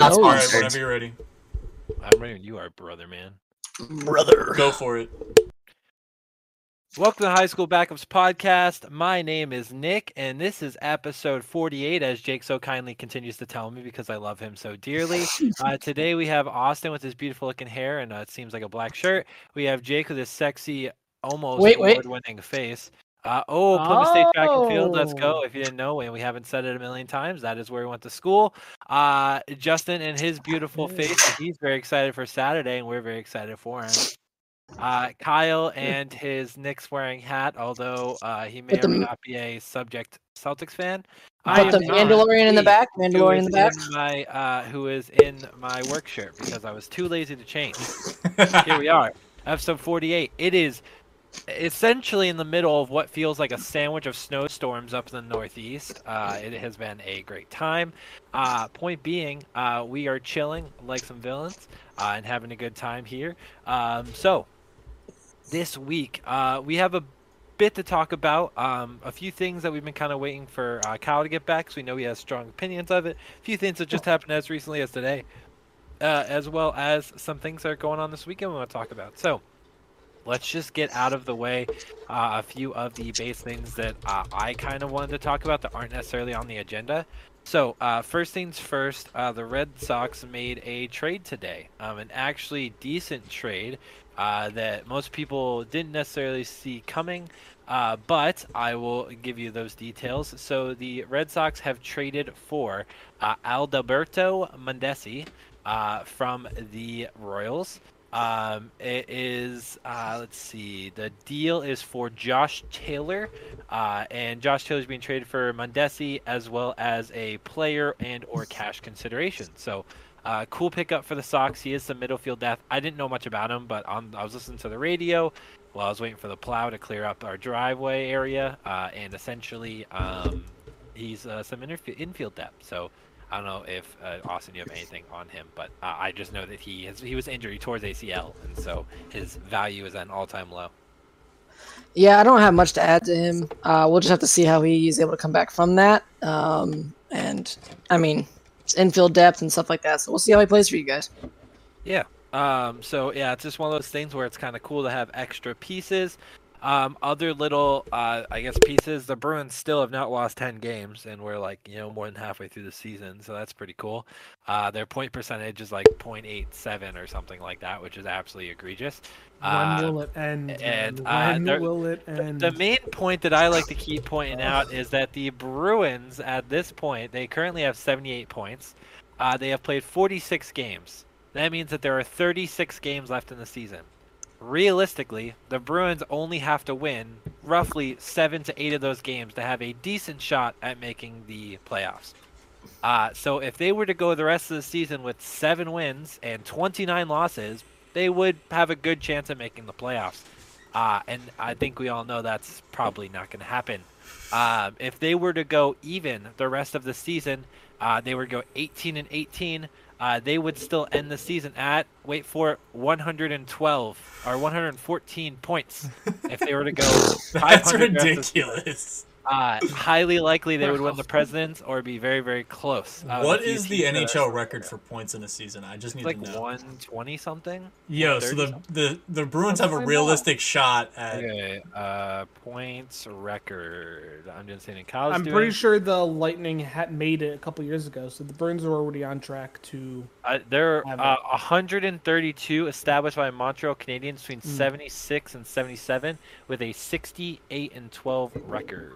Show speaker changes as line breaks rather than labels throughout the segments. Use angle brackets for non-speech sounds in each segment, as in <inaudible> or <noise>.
Not
Oh,
All right,
sponsored.
whenever you're ready,
I'm ready when you are, brother man.
brother.
go for it.
Welcome to the High School Backups Podcast. My name is Nick, and this is episode 48, as Jake so kindly continues to tell me because I love him so dearly. <laughs> Uh, today we have Austin with his beautiful looking hair and uh, it seems like a black shirt. We have Jake with his sexy, almost
Wait, wait.
award-winning face. Uh, oh, Plymouth State Track and Field, let's go.
Oh.
If you didn't know, and we haven't said it a million times, that is where we went to school. Uh, Justin and his beautiful face, he's very excited for Saturday, and we're very excited for him. Uh, Kyle and his Knicks wearing hat, although uh, he may
With
or may not be a subject Celtics fan.
I
am
the. Mandalorian in the
He
back. Mandalorian in the back.
in my uh, who is in my work shirt because I was too lazy to change. Here we <laughs> are, episode 48. It is essentially in the middle of what feels like a sandwich of snowstorms up in the northeast. Uh, it has been a great time. Uh, point being, uh, we are chilling like some villains uh, and having a good time here. Um, so this week uh, we have a bit to talk about. Um, a few things that we've been kind of waiting for uh, Kyle to get back, because we know he has strong opinions of it. A few things that just happened as recently as today, uh, as well as some things that are going on this weekend we want to talk about. So let's just get out of the way uh, a few of the base things that uh, I kind of wanted to talk about that aren't necessarily on the agenda. So, uh, first things first, uh, the Red Sox made a trade today, um, an actually decent trade uh, that most people didn't necessarily see coming. Uh, but I will give you those details. So the Red Sox have traded for Alberto Mondesi uh, from the Royals. Um, it is uh, let's see, the deal is for Josh Taylor, uh, and Josh Taylor is being traded for Mondesi as well as a player and or cash consideration. So. Uh, cool pickup for the Sox. He is some middle field depth. I didn't know much about him, but on, I was listening to the radio while I was waiting for the plow to clear up our driveway area, uh, and essentially, um, he's uh, some interf- infield depth. So I don't know if uh, Austin, you have anything on him, but uh, I just know that he has he was injured, he tore his ACL, and so his value is at an all-time low.
Yeah, I don't have much to add to him. Uh, we'll just have to see how he's able to come back from that. Um, and I mean, it's infield depth and stuff like that. So we'll see how he plays for you guys.
Yeah. Um, so yeah, it's just one of those things where it's kind of cool to have extra pieces. Um, other little, uh, I guess, pieces. The Bruins still have not lost ten games, and we're like, you know, more than halfway through the season, so that's pretty cool. Uh, their point percentage is like 0.87 or something like that, which is absolutely egregious.
When
Uh,
will it end?
and, uh,
when will it
the-
end?
The main point that I like to keep <sighs> pointing out is that the Bruins, at this point, they currently have 78 points. Uh, they have played 46 games. That means that there are 36 games left in the season. Realistically, the Bruins only have to win roughly seven to eight of those games to have a decent shot at making the playoffs. Uh, so if they were to go the rest of the season with seven wins and 29 losses, they would have a good chance at making the playoffs. Uh, and I think we all know that's probably not going to happen. Um, if they were to go even the rest of the season, uh, they would go 18 and 18. Uh, they would still end the season at wait for it, 112 or 114 points. if they were to go, <laughs>
That's
500 the rest of the season.
ridiculous.
Uh, highly likely they would win the <laughs> presidents or be very very close. Uh,
What
a few
is the
teams that are-
NHL record for points in a season? I just need
like
to know.
120 something.
Yo, so the,
something?
the the Bruins have a
find out.
realistic shot at.
Okay, uh, points record. I'm just saying. Kyle's
I'm
doing,
pretty sure the Lightning had made it a couple years ago, so the Bruins are already on track to.
Uh, there are uh, 132 established by Montreal Canadiens between
Mm.
76 and 77, with a 68 and 12 record.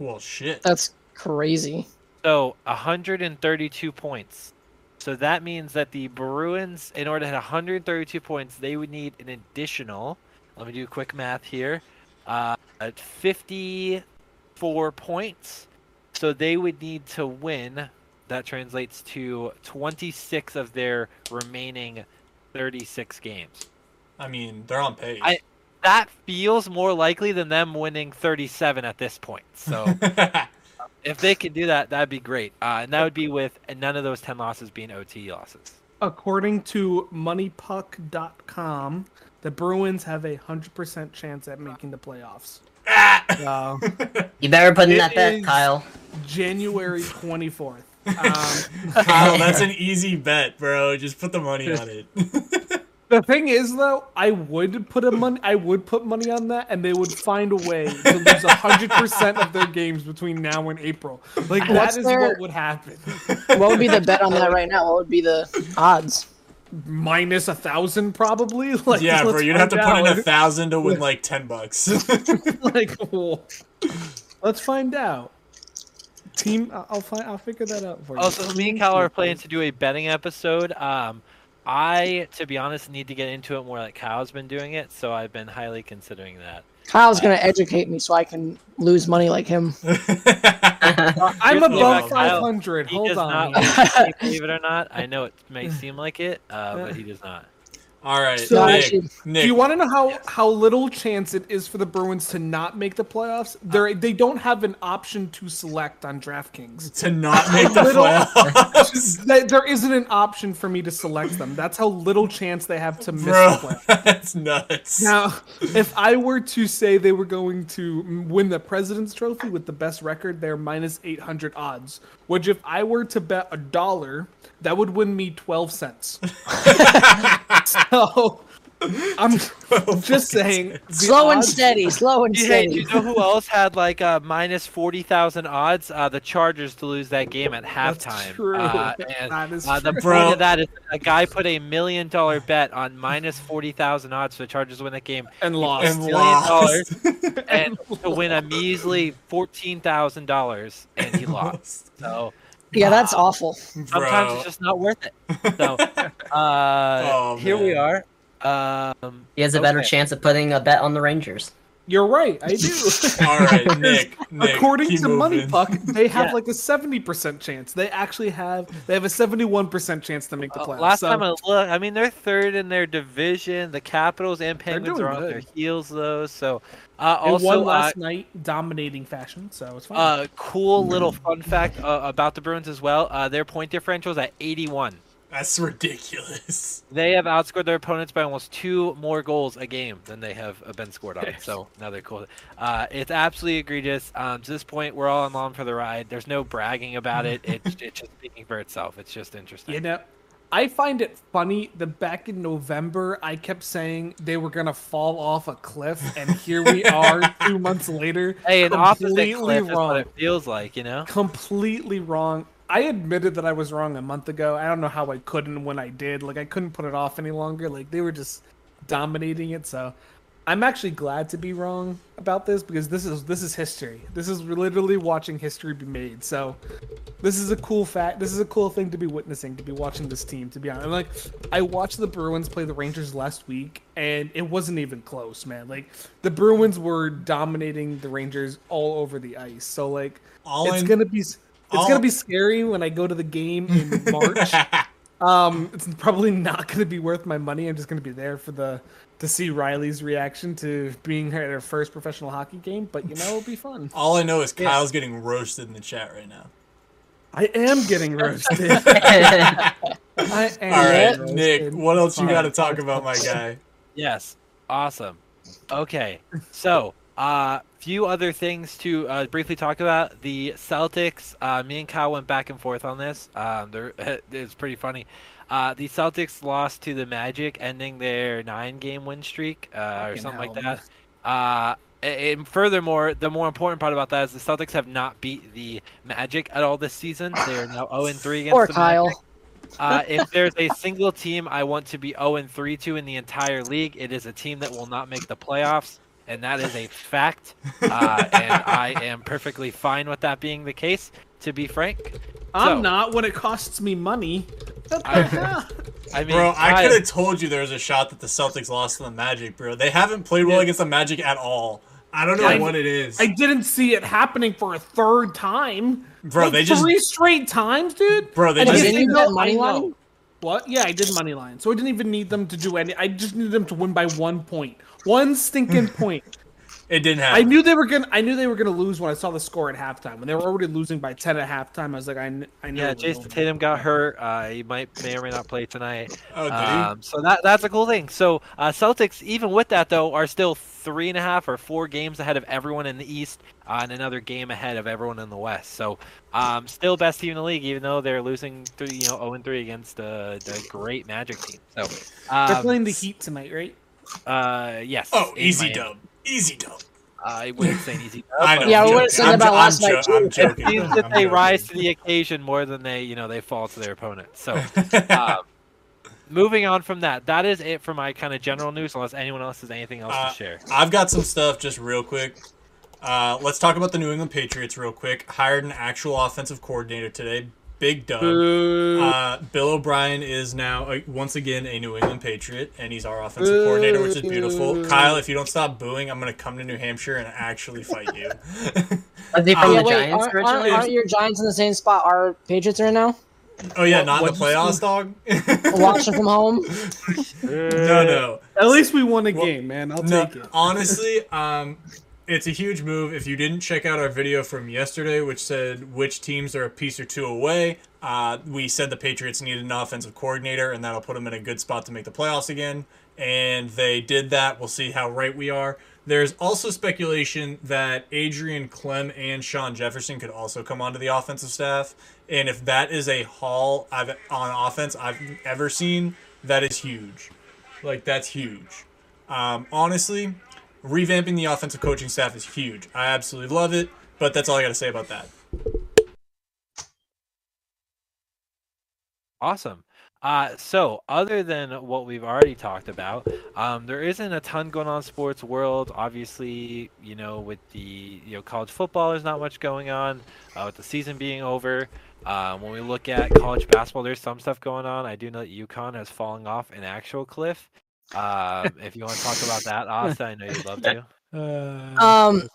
Well, shit.
That's crazy.
So 132 points. So that means that the Bruins, in order to hit 132 points, they would need an additional. Let me do quick math here. Uh, at 54 points. So they would need to win. That translates to 26 of their remaining 36 games.
I mean, they're on pace.
I- That feels more likely than them winning 37 at this point. So <laughs> if they can do that, that'd be great. Uh, and that would be with none of those 10 losses being OT losses.
According to MoneyPuck.com, the Bruins have a hundred percent chance at making the playoffs.
Ah! <laughs>
Uh,
You better put in that bet, Kyle.
January twenty fourth. <laughs> Um,
Kyle, that's an easy bet, bro. Just put the money on it.
The thing is, though, I would put a money. I would put money on that, and they would find a way to lose hundred percent of their games between now and April. Like that
What's
is
their-
what would happen.
What would be the bet on that right now? What would be the odds?
Minus a thousand, probably. <laughs> Like
yeah, bro, you'd have to
find
put in a thousand to win <laughs> like ten bucks. <laughs>
like, well, let's find out. Team, I- I'll find. I'll figure that out for you.
Also, me and Cal are planning to do a betting episode. Um, I, to be honest, need to get into it more like Kyle's been doing it, so I've been highly considering that.
Kyle's gonna educate me so I can lose money like him. <laughs>
I'm
Here's the thing
above
about Kyle.
500.
He
Hold
does
on.
not <laughs> believe it or not. I know it may seem like it, uh, but he does not.
All right,
So-
Nick.
Actually,
Nick,
Do you want to know how, how little chance it is for the Bruins to not make the playoffs? Uh, they they don't have an option to select on DraftKings.
to not make the
Little-
playoffs, <laughs>
There there isn't an option for me to select them. That's how little chance they have to miss the playoffs. <laughs>
That's nuts.
Now, if I were to say they were going to win the President's Trophy with the best record, they're minus 800 odds. Which, if I were to bet a dollar, that would win me 12 cents. <laughs> so, I'm <laughs> just saying. the
slow and steady, slow and
Hey,
steady.
you know who else had like uh, minus forty thousand odds? Uh, the Chargers to lose that game at
That's
halftime.
true.
Uh, <laughs> and
That is
uh, the point of that is a guy put a million dollar bet on minus forty thousand odds for the Chargers to win that game
And lost.
and
million
lost.
and to win a measly fourteen thousand dollars, and he lost. <laughs> So
Yeah, that's awful.
sometimes
Bro.
it's just not worth it. <laughs> So uh,
Oh,
here we are. Um,
He has a better
Okay.
chance of putting a bet on the Rangers.
You're right, I do. <laughs>
All right, Nick. Nick
According
keep
to Money. Puck, they have
Yeah.
like a seventy percent chance. They actually have they have a seventy-one percent chance to make the
Uh,
playoffs.
last
So-
time I looked, I mean they're third in their division. The Capitals and Penguins are on
good.
their heels though. So uh,
they
also
won
uh,
last night, dominating fashion. So it's fine.
uh, cool little fun fact uh, about the Bruins as well. Uh, their point differential is at 81.
That's ridiculous.
They have outscored their opponents by almost two more goals a game than they have uh, been scored on. So <laughs> now they're cool. Uh, it's absolutely egregious. Um, to this point, we're all along for the ride. There's no bragging about it. It's <laughs> it's just speaking for itself. It's just interesting.
You know, I find it funny that back in November I kept saying they were gonna fall off a cliff, and here we <laughs> are two months later.
hey, an opposite
completely
cliff is
wrong.
what it feels like. You know.
Completely wrong. I admitted that I was wrong a month ago. I don't know how I couldn't when I did. Like I couldn't put it off any longer. Like they were just dominating it. So I'm actually glad to be wrong about this because this is this is history. This is literally watching history be made. So this is a cool fact. This is a cool thing to be witnessing, to be watching this team. To be honest, like I watched the Bruins play the Rangers last week, and it wasn't even close, man. Like the Bruins were dominating the Rangers all over the ice. So like
All
it's
in-
gonna be it's gonna be scary when I go to the game in <laughs> March. um, it's probably not gonna be worth my money. I'm just gonna be there for the to see Riley's reaction to being at her first professional hockey game. But you know, it'll be fun. <laughs>
All I know is Kyle's getting roasted in the chat right now.
I am getting roasted. <laughs> I am.
All right,
roasted.
Nick. What else you got to talk about, my guy?
Yes. Awesome. Okay. So, uh, few other things to uh, briefly talk about. The Celtics. Uh, me and Kyle went back and forth on this. Um, <laughs> it's pretty funny. Uh, the Celtics lost to the Magic, ending their nine-game win streak uh, or
Fucking
something like that. Uh, and furthermore, the more important part about that is the Celtics have not beat the Magic at all this season. They are now 0 3 against
Poor
the Magic.
Kyle.
Uh, if there's a single team I want to be 0 3 to in the entire league, it is a team that will not make the playoffs, and that is a fact. Uh, and I am perfectly fine with that being the case, to be frank.
I'm
So-
not when it costs me money.
I- <laughs> I mean,
Bro, I
Kyle-
could have told you there was a shot that the Celtics lost to the Magic, bro. They haven't played well against the Magic at all. I don't know
I-
what it is.
I didn't see it happening for a third time.
Bro,
Like,
they just-
three straight times, dude.
Bro, they
I
Wait,
just
didn't
didn't you
know-
bet money
I know.
line?
What? Yeah, I did money line. So I didn't even need them to do any. I just needed them to win by one point, one stinking <laughs> point.
It didn't happen.
I
happen.
knew they were gonna. I knew they were gonna lose when I saw the score at halftime. When they were already losing by ten at halftime, I was like, I, kn- I know.
Yeah,
it
Jason
over.
Tatum got hurt. Uh, he might may or may not play tonight.
Oh, did?
Um, so that that's a cool thing. So uh, Celtics, even with that though, are still three and a half or four games ahead of everyone in the East, uh, and another game ahead of everyone in the West. So um, still best team in the league, even though they're losing three, you know, zero and three against uh, the great Magic team. So
They're
um,
playing the Heat tonight, right?
Uh, yes.
oh, easy
Miami.
dub. Easy dub.
I wouldn't say easy. Dub, <laughs>
I know.
Yeah,
I'm
we
joking.
would've said
I'm
about last
I'm
night,
jo- I'm joking.
It seems that
I'm
they
joking.
rise to the occasion more than they, you know, they fall to their opponent. So, <laughs> um, moving on from that, that is it for my kind of general news. Unless anyone else has anything else
Uh,
to share.
I've got some stuff just real quick. Uh, let's talk about the New England Patriots real quick. Hired an actual offensive coordinator today. Big dub. Uh, Bill O'Brien is now uh, once again a New England Patriot, and he's our offensive coordinator, which is beautiful. Kyle, if you don't stop booing, I'm gonna come to New Hampshire and actually fight you. <laughs>
Are they from
Um,
the
wait,
Giants
aren't,
originally?
aren't, aren't your Giants in the same spot our Patriots are in now?
oh yeah, not in the
what'd
playoffs,
say?
dog.
Watching from home. <laughs>
no, no.
At least we won a
Well,
game, man. I'll
No,
take it.
honestly, um, it's a huge move. If you didn't check out our video from yesterday, which said which teams are a piece or two away, uh, we said the Patriots needed an offensive coordinator, and that'll put them in a good spot to make the playoffs again. And they did that. We'll see how right we are. There's also speculation that Adrian Klemm and Shawn Jefferson could also come onto the offensive staff. And if that is a haul I've on offense I've ever seen, that is huge. Like that's huge. Um, honestly, revamping the offensive coaching staff is huge. I absolutely love it, but that's all I got to say about that.
Awesome. Uh, so, other than what we've already talked about, um, there isn't a ton going on sports world. Obviously, you know, with the you know college football, there's not much going on. Uh, with the season being over, um, when we look at college basketball, there's some stuff going on. I do know that UConn has fallen off an actual cliff. Um, if you want to talk about that, <laughs> Austin, I know you'd love to. <laughs>
Uh,
Um.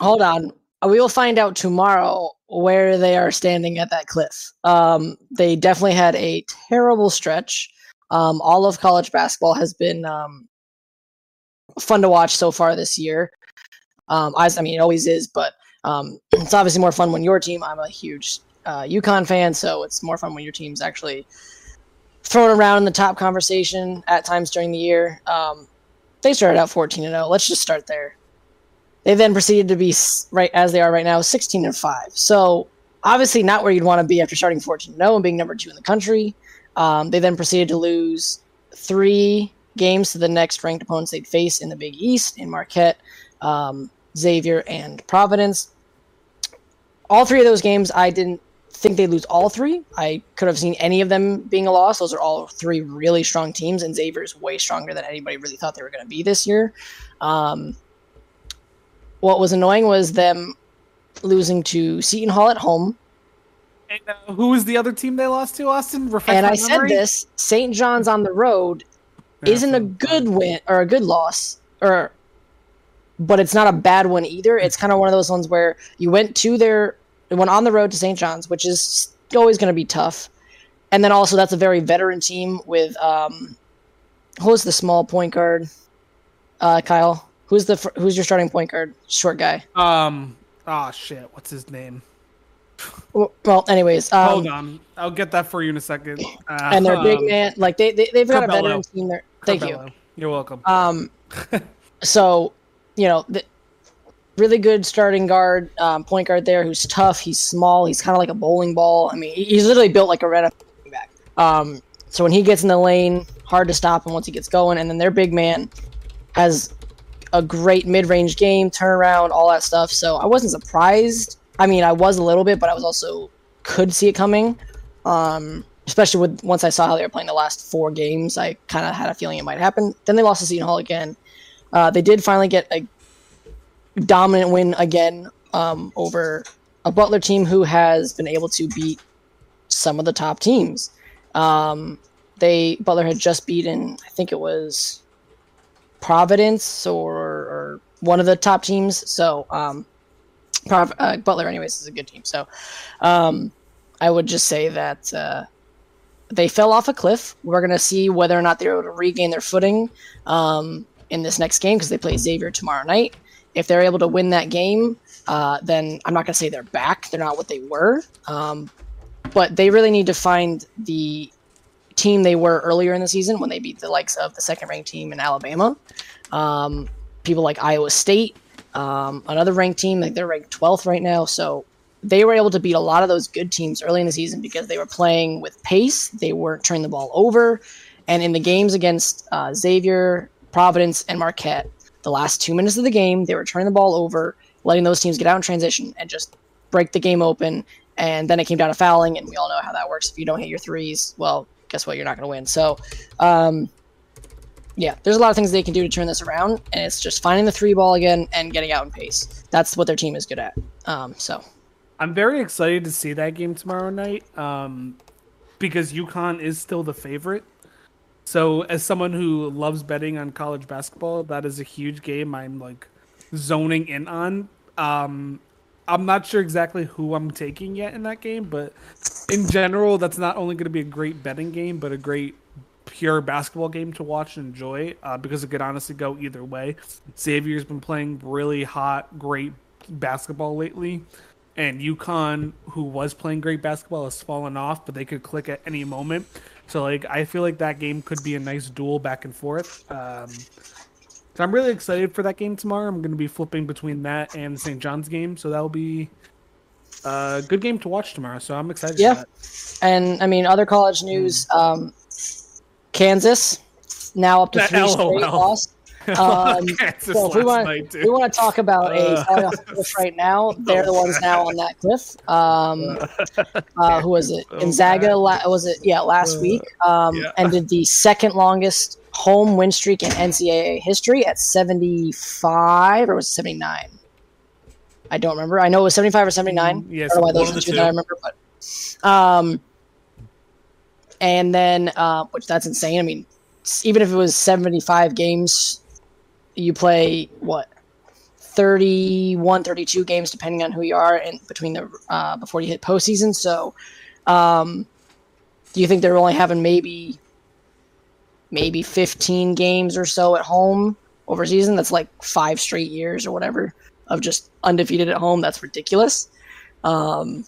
Hold on. We will find out tomorrow where they are standing at that cliff. Um, they definitely had a terrible stretch. Um, all of college basketball has been um, fun to watch so far this year. Um, I, I mean, it always is, but um, <clears throat> it's obviously more fun when your team. I'm a huge uh, UConn fan, so it's more fun when your team's actually thrown around in the top conversation at times during the year. Um, they started out 14 and 0. Let's just start there. They then proceeded to be right as they are right now, 16 and five. So obviously not where you'd want to be after starting 14 and 0 and being number two in the country. Um, they then proceeded to lose three games to the next ranked opponents they'd face in the Big East in Marquette, um, Xavier, and Providence. All three of those games, I didn't think they'd lose all three. I could have seen any of them being a loss. Those are all three really strong teams, and Xavier is way stronger than anybody really thought they were going to be this year. Um, what was annoying was them losing to Seton Hall at home.
And, uh, who was the other team they lost to? Austin. Refresh
and I said
memory?
this: St. John's on the road
Yeah,
isn't a good win or a good loss, or but it's not a bad one either. It's kind of one of those ones where you went to their went on the road to St. John's, which is always going to be tough, and then also that's a very veteran team with um, who's the small point guard, uh, Kyle. Who's the who's your starting point guard? Short guy.
Um. Oh shit. What's his name?
Well, anyways, um,
Hold on. I'll get that for you in a second. Uh,
and their big
um,
man, like they, they they've got a veteran team there. Thank you.
You're welcome.
Um, <laughs> so you know, the, really good starting guard, um, point guard there, who's tough. He's small. He's kind of like a bowling ball. I mean, he's literally built like a red back. Um, so when he gets in the lane, hard to stop him once he gets going. And then their big man has a great mid-range game, turnaround, all that stuff. So I wasn't surprised. I mean, I was a little bit, but I was also could see it coming. Um, especially with once I saw how they were playing the last four games, I kind of had a feeling it might happen. Then they lost to Seton Hall again. Uh, they did finally get a dominant win again um, over a Butler team who has been able to beat some of the top teams. Um, they Butler had just beaten, I think it was Providence or, or one of the top teams. So um, Prov- uh, Butler, anyways, is a good team. So um, I would just say that uh, they fell off a cliff. We're going to see whether or not they're able to regain their footing um, in this next game because they play Xavier tomorrow night. If they're able to win that game, uh, then I'm not going to say they're back. They're not what they were. Um, but they really need to find the team they were earlier in the season when they beat the likes of the second ranked team in Alabama. Um, people like Iowa State, um, another ranked team, like they're ranked 12th right now. So they were able to beat a lot of those good teams early in the season because they were playing with pace. They weren't turning the ball over. And in the games against uh, Xavier, Providence, and Marquette, the last two minutes of the game, they were turning the ball over, letting those teams get out in transition and just break the game open. And then it came down to fouling, and we all know how that works. If you don't hit your threes, well, guess what? You're not going to win. So, um, yeah, there's a lot of things they can do to turn this around, and it's just finding the three ball again and getting out in pace. That's what their team is good at. Um, so,
I'm very excited to see that game tomorrow night um, because UConn is still the favorite. So, as someone who loves betting on college basketball, that is a huge game I'm like zoning in on. Um, I'm not sure exactly who I'm taking yet in that game, but in general, that's not only going to be a great betting game, but a great pure basketball game to watch and enjoy uh, because it could honestly go either way. Xavier's been playing really hot, great basketball lately, and UConn, who was playing great basketball, has fallen off, but they could click at any moment. So, like, I feel like that game could be a nice duel back and forth. Um, so I'm really excited for that game tomorrow. I'm going to be flipping between that and St. John's game, so that'll be a good game to watch tomorrow. So I'm excited.
Yeah.
For that.
and I mean, other college news um, Kansas now up to
That <laughs>
three straight
LOL. <laughs>
Um, so if we want, we want to talk about a
Uh,
cliff <laughs> right now. <laughs> They're the ones now on that cliff. Um, uh, who was it? Gonzaga. La- was it? Yeah, last
Uh,
week. Um,
yeah.
ended the second longest home win streak in NCAA history at 75 or was it 79? I don't remember. I know it was 75 or 79.
Yes,
I don't know why those are the two. that I remember, but um, and then uh, which that's insane. I mean, even if it was 75 games, you play what 31, 32 games depending on who you are, and between the uh, before you hit postseason. So, um, do you think they're only having maybe maybe 15 games or so at home over season? That's like five straight years or whatever of just undefeated at home. That's ridiculous. Um,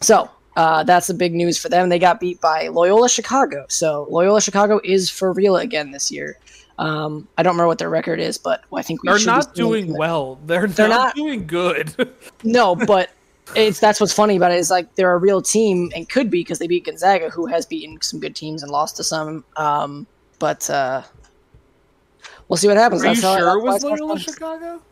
so uh, that's the big news for them. They got beat by Loyola Chicago. So Loyola Chicago is for real again this year. Um, I don't remember what their record is, but I think we
They're not doing well. They're,
They're
not,
not-
doing good. <laughs>
No, but it's that's what's funny about it is like they're a real team and could be because they beat Gonzaga, who has beaten some good teams and lost to some. Um, but uh, we'll see what happens.
Are you
That's how-
sure
why
was Loyola. Chicago?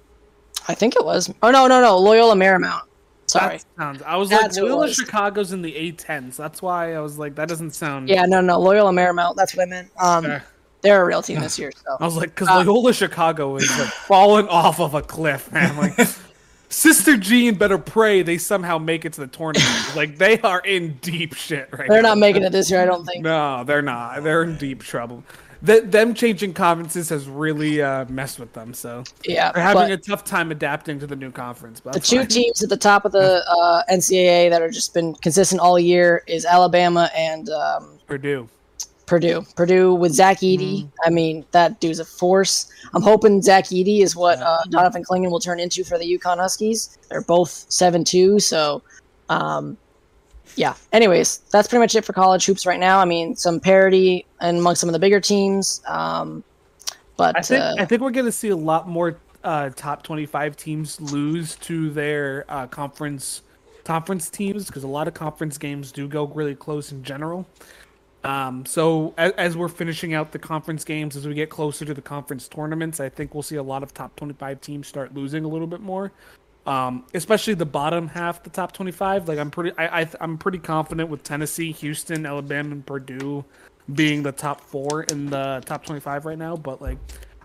I think it was. Oh no, no, no, Loyola Marymount. Sorry.
That sounds. I was
That's
like Loyola
was.
Chicago's in the A10s. That's why I was like, that doesn't sound.
Yeah, no, no, Loyola Marymount. That's what I meant. Um,
Okay.
They're a real team this <sighs> year. So
I was like, because
Uh,
Loyola Chicago is like <laughs> falling off of a cliff, man. Like, <laughs> Sister Jean better pray they somehow make it to the tournament. <laughs> like, they are in deep shit right now.
they're
now.
not making it this year. I don't think.
No, they're not. They're in deep trouble. Th- them changing conferences has really uh, messed with them. So
Yeah,
they're having a tough time adapting to the new conference. But
the two
fine.
teams at the top of the uh, NCAA that have just been consistent all year is Alabama and um,
Purdue.
Purdue. Purdue with Zach Edey. I mean, that dude's a force. I'm hoping Zach Edey is what uh, Donovan Clingan will turn into for the UConn Huskies. They're both seven two, so um, yeah. Anyways, that's pretty much it for college hoops right now. I mean, some parity among some of the bigger teams, um, but
I think
uh,
I think we're going to see a lot more uh, top twenty-five teams lose to their uh, conference conference teams because a lot of conference games do go really close in general. Um, so as, as we're finishing out the conference games, as we get closer to the conference tournaments, I think we'll see a lot of top twenty-five teams start losing a little bit more. Um, especially the bottom half, the top twenty-five. Like I'm pretty, I, I I'm pretty confident with Tennessee, Houston, Alabama, and Purdue being the top four in the top 25 right now. But like,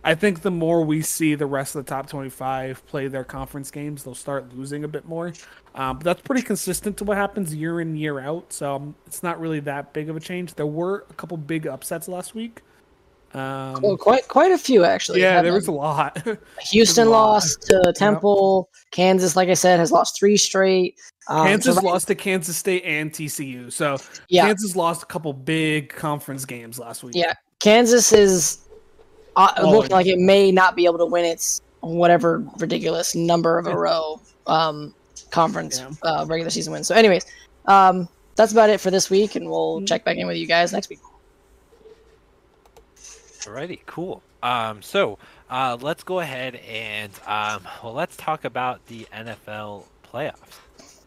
I think the more we see the rest of the top 25 play their conference games, they'll start losing a bit more. Um, but that's pretty consistent to what happens year in year out. So um, it's not really that big of a change. There were a couple big upsets last week. Um,
well, quite quite a few actually.
yeah, there was a lot. <laughs>
Houston
a lot.
lost to Temple. Kansas, like I said, has lost three straight. Um,
Kansas
so
lost to Kansas State and TCU. So
Yeah,
Kansas lost a couple big conference games last week.
Yeah. Kansas is uh,
Oh,
looking
yeah.
like it may not be able to win its whatever ridiculous number of a row um, conference
Yeah.
uh, regular season wins. So, anyways, um, that's about it for this week, and we'll
Mm.
check back in with you guys next week.
Alrighty, cool. Um, so uh, let's go ahead and um, well, let's talk about the NFL playoffs.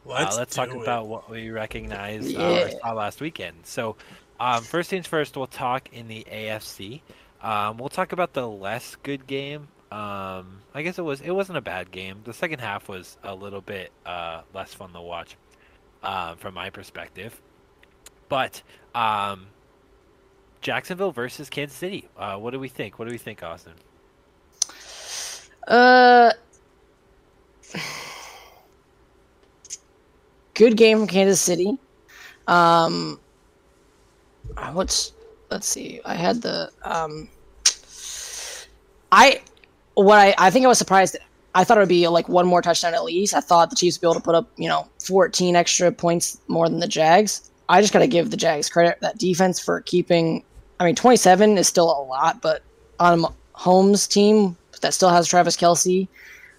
Let's,
uh, let's talk
it.
about what we recognize uh,
Yeah.
or saw last weekend. So, um, first things first, we'll talk in the AFC. Um, we'll talk about the less good game. Um, I guess it was it wasn't a bad game. The second half was a little bit uh, less fun to watch um, from my perspective. But um, Jacksonville versus Kansas City. Uh, what do we think? What do we think, Austin?
Uh, <sighs> good game from Kansas City. Um, uh, what's let's see. I had the um, I what I I think I was surprised. I thought it would be like one more touchdown at least. I thought the Chiefs would be able to put up you know 14 extra points more than the Jags. I just got to give the Jags credit that defense for keeping. I mean, 27 is still a lot, but a Mahomes' team that still has Travis Kelce.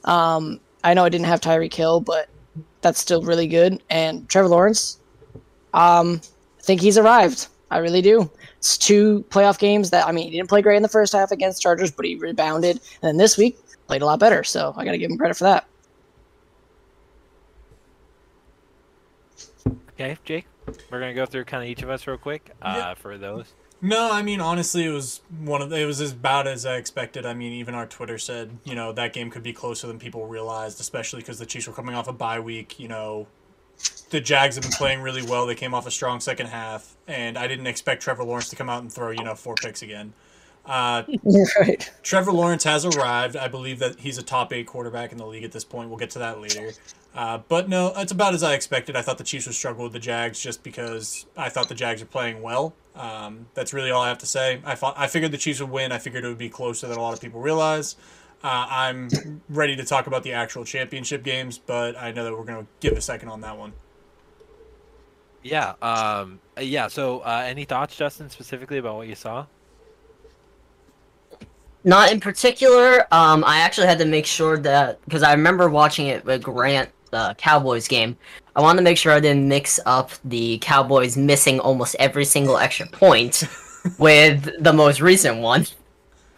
Um, I know I didn't have Tyreek Hill, but that's still really good. And Trevor Lawrence, um, I think he's arrived. I really do. It's two playoff games that I mean, he didn't play great in the first half against Chargers, but he rebounded, and then this week played a lot better. So I got to give him credit for that.
Okay, Jake. We're gonna go through kind of each of us real quick uh,
Yeah.
for those.
No, I mean honestly, it was one of it was as bad as I expected. I mean, even our Twitter said you know that game could be closer than people realized, especially because the Chiefs were coming off a bye week. You know, the Jags have been playing really well. They came off a strong second half, and I didn't expect Trevor Lawrence to come out and throw you know four picks again. Uh, <laughs>
right.
Trevor Lawrence has arrived. I believe that he's a top eight quarterback in the league at this point. We'll get to that later. Uh, but no, it's about as I expected. I thought the Chiefs would struggle with the Jags just because I thought the Jags are playing well. Um, that's really all I have to say. I thought I figured the Chiefs would win. I figured it would be closer than a lot of people realize. Uh, I'm ready to talk about the actual championship games, but I know that we're going to give a second on that one.
Yeah. Um. Yeah. So, uh, any thoughts, Justin, specifically about what you saw?
Not in particular. Um, I actually had to make sure that because I remember watching it with Grant, the Cowboys game. I wanted to make sure I didn't mix up the Cowboys missing almost every single extra point <laughs> with the most recent one.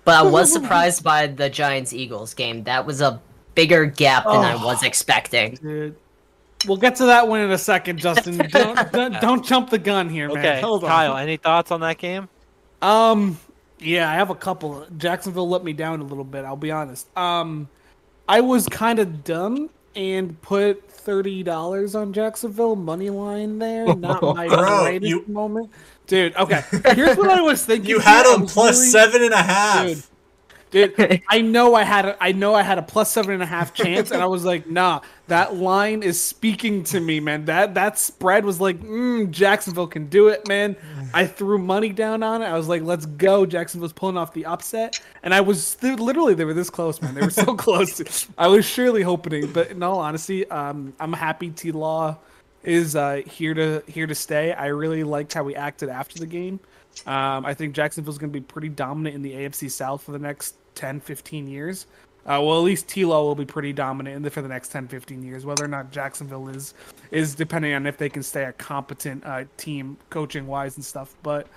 But I was surprised by the Giants Eagles game. That was a bigger gap than I
Oh.
was expecting.
Dude. We'll get to that one in a second, Justin. <laughs> don't, don't don't jump the gun here, man.
Okay,
Hold on.
Kyle. Any thoughts on that game?
Um, yeah, I have a couple. Jacksonville let me down a little bit. I'll be honest. Um, I was kind of dumb and put thirty dollars on Jacksonville money line there. Not my <laughs>
Bro,
greatest
you-
moment, dude. Okay, <laughs> here's what I was thinking.
You had
I
them plus
really-
seven and a half.
Dude. Dude, <laughs> I know I had a, I know I had a plus seven and a half chance, and I was like, nah, that line is speaking to me, man. That that spread was like, mm, Jacksonville can do it, man. I threw money down on it. I was like, let's go. Jacksonville's pulling off the upset, and I was literally they were this close, man. They were so <laughs> close. I was surely hoping, but in all honesty, um, I'm happy T Law is uh, here to here to stay. I really liked how we acted after the game. Um, I think Jacksonville's going to be pretty dominant in the AFC South for the next 10, 15 years. Uh, well, at least T-Law will be pretty dominant in the, for the next 10, 15 years. Whether or not Jacksonville is, is depending on if they can stay a competent uh, team coaching wise and stuff. But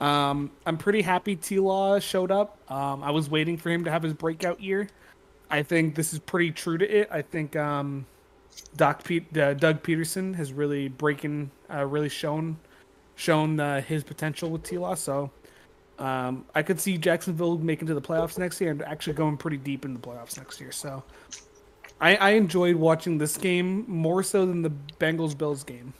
um, I'm pretty happy T-Law showed up. Um, I was waiting for him to have his breakout year. I think this is pretty true to it. I think um, Doc Pete, uh, Doug Pederson has really breaking, uh, really shown shown uh, his potential with T-Law. So um, I could see Jacksonville making to the playoffs next year and actually going pretty deep in the playoffs next year. So I, I enjoyed watching this game more so than the Bengals Bills game.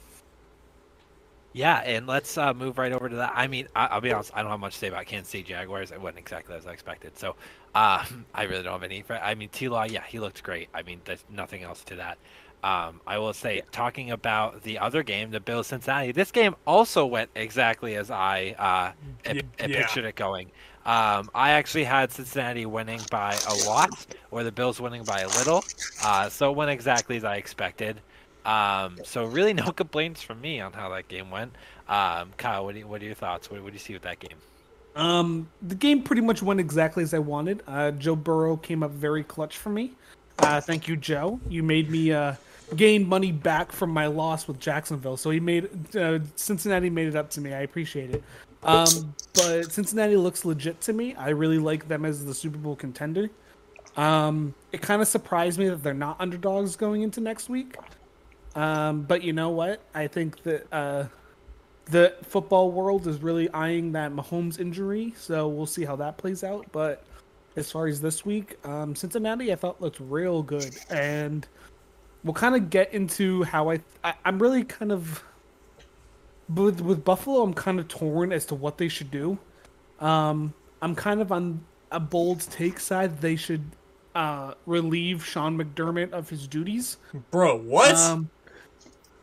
Yeah, and let's uh, move right over to that. I mean, I, I'll be honest, I don't have much to say about Kansas City Jaguars. It wasn't exactly as I expected. So uh, <laughs> I really don't have any. I mean, T Law, yeah, he looked great. I mean, there's nothing else to that. Um, I will say, talking about the other game, the Bills Cincinnati, this game also went exactly as I uh, I
yeah.
pictured it going. Um, I actually had Cincinnati winning by a lot, or the Bills winning by a little. Uh, so it went exactly as I expected. Um, so really, no <laughs> complaints from me on how that game went. Um, Kyle, what, do you, what are your thoughts? What, what do you see with that game?
Um, the game pretty much went exactly as I wanted. Uh, Joe Burrow came up very clutch for me. Uh, thank you, Joe. You made me uh, gain money back from my loss with Jacksonville. So he made uh, Cincinnati made it up to me. I appreciate it. Um, but Cincinnati looks legit to me. I really like them as the Super Bowl contender. Um, it kind of surprised me that they're not underdogs going into next week. Um, but you know what? I think that uh, the football world is really eyeing that Mahomes injury, so we'll see how that plays out. But as far as this week, um, Cincinnati I thought looked real good, and we'll kind of get into how I, I I'm really kind of with with Buffalo. I'm kind of torn as to what they should do. Um, I'm kind of on a bold take side. They should uh, relieve Sean McDermott of his duties.
Bro, what?
Um,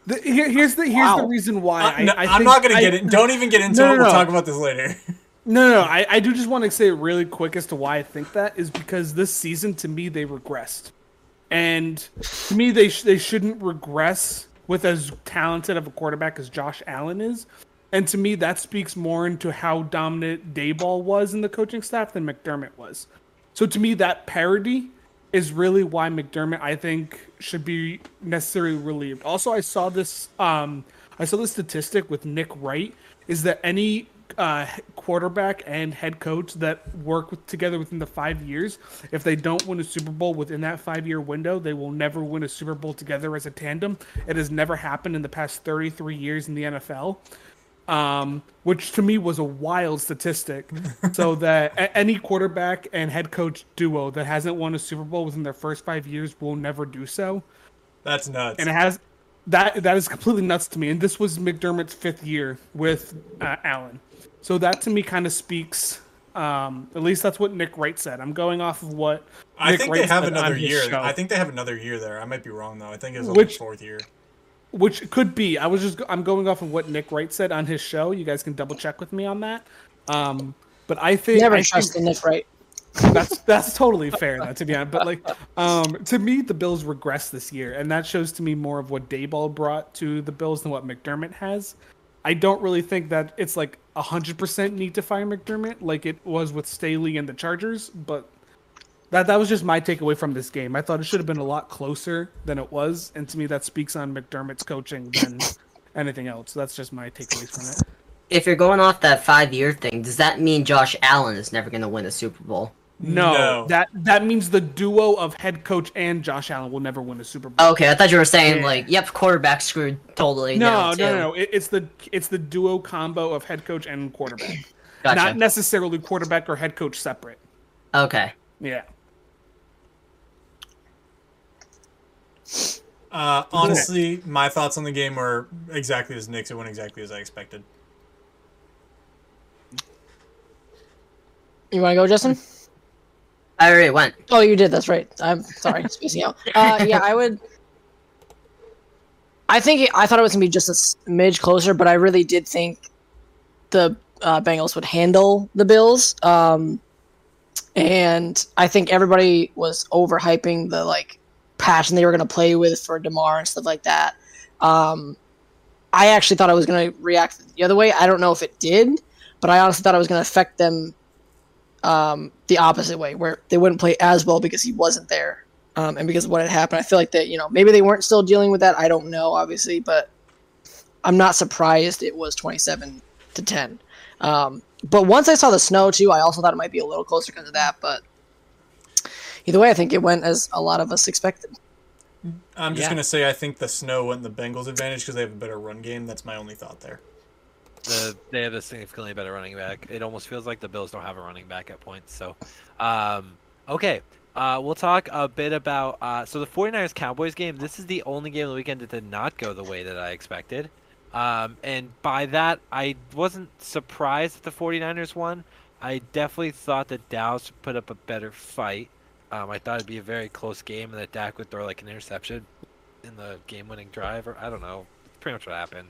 the, here, here's the here's the reason why.
I,
I,
no,
I
I'm not gonna
I-
get it. <laughs> Don't even get into
No,
it.
no,
We'll talk about this later.
No, no, no. I, I do just want to say it really quick as to why I think that is because this season, to me, they regressed, and to me, they sh- they shouldn't regress with as talented of a quarterback as Josh Allen is, and to me, that speaks more into how dominant Daboll was in the coaching staff than McDermott was. So to me, that parody is really why McDermott I think should be necessarily relieved. Also, I saw this um I saw this statistic with Nick Wright is that any uh, quarterback and head coach that work with, together within the five years, if they don't win a Super Bowl within that five year window, they will never win a Super Bowl together as a tandem. It has never happened in the past 33 years in the NFL um, which to me was a wild statistic. <laughs> so that a- any quarterback and head coach duo that hasn't won a Super Bowl within their first five years will never do so,
That's nuts.
and it has that that is completely nuts to me. And this was McDermott's fifth year with uh, Allen, so that to me kind of speaks. Um, at least that's what Nick Wright said. I'm going off of what
I
Nick
think
Wright
they have
said
another
on his
year.
show.
I think they have another year there. I might be wrong though. I think it's on
Which-
the fourth year.
which could be. I was just I'm going off of what Nick Wright said on his show. You guys can double check with me on that. Um, but I think
Never
I
trust
think,
in Nick Wright.
that's that's totally fair though, to be honest. But like, um, to me, the Bills regress this year, and that shows to me more of what Daboll brought to the Bills than what McDermott has. I don't really think that it's like hundred percent need to fire McDermott like it was with Staley and the Chargers, but that that was just my takeaway from this game. I thought it should have been a lot closer than it was, and to me, that speaks on McDermott's coaching than anything else. That's just my takeaways from it.
If you're going off that five year thing, does that mean Josh Allen is never going to win a Super Bowl?
No,
No.
that that means the duo of head coach and Josh Allen will never win a Super Bowl.
Okay, I thought you were saying
Yeah.
like, yep, quarterback screwed totally.
no, no, no, no. It, it's the it's the duo combo of head coach and quarterback, <clears throat>
Gotcha.
not necessarily quarterback or head coach separate.
okay.
Yeah.
Uh, honestly, my thoughts on the game were exactly as Nick's. It went exactly as I expected.
You want to go, Justin?
I already went.
Oh, you did. That's right. I'm sorry, <laughs> spacing out. Uh, yeah, I would. I think I thought it was gonna be just a smidge closer, but I really did think the uh, Bengals would handle the Bills. Um, and I think everybody was overhyping the like passion they were gonna play with for Damar and stuff like that. Um, I actually thought I was gonna react the other way. I don't know if it did, but I honestly thought it was gonna affect them um, the opposite way, where they wouldn't play as well because he wasn't there, um, and because of what had happened. I feel like that you know maybe they weren't still dealing with that. I don't know, obviously, but I'm not surprised it was 27 to 10. Um, but once I saw the snow too, I also thought it might be a little closer because of that. But either way, I think it went as a lot of us expected.
I'm just
Yeah.
gonna say I think the snow went in the Bengals' advantage because they have a better run game. That's my only thought there.
The, they have a significantly better running back. It almost feels like the Bills don't have a running back at points. So, um, okay. Uh, we'll talk a bit about uh, so the 49ers Cowboys game. This is the only game of the weekend that did not go the way that I expected. Um, and by that, I wasn't surprised that the 49ers won. I definitely thought that Dallas put up a better fight. Um, I thought it'd be a very close game and that Dak would throw like an interception in the game-winning drive, or I don't know. Pretty much what happened.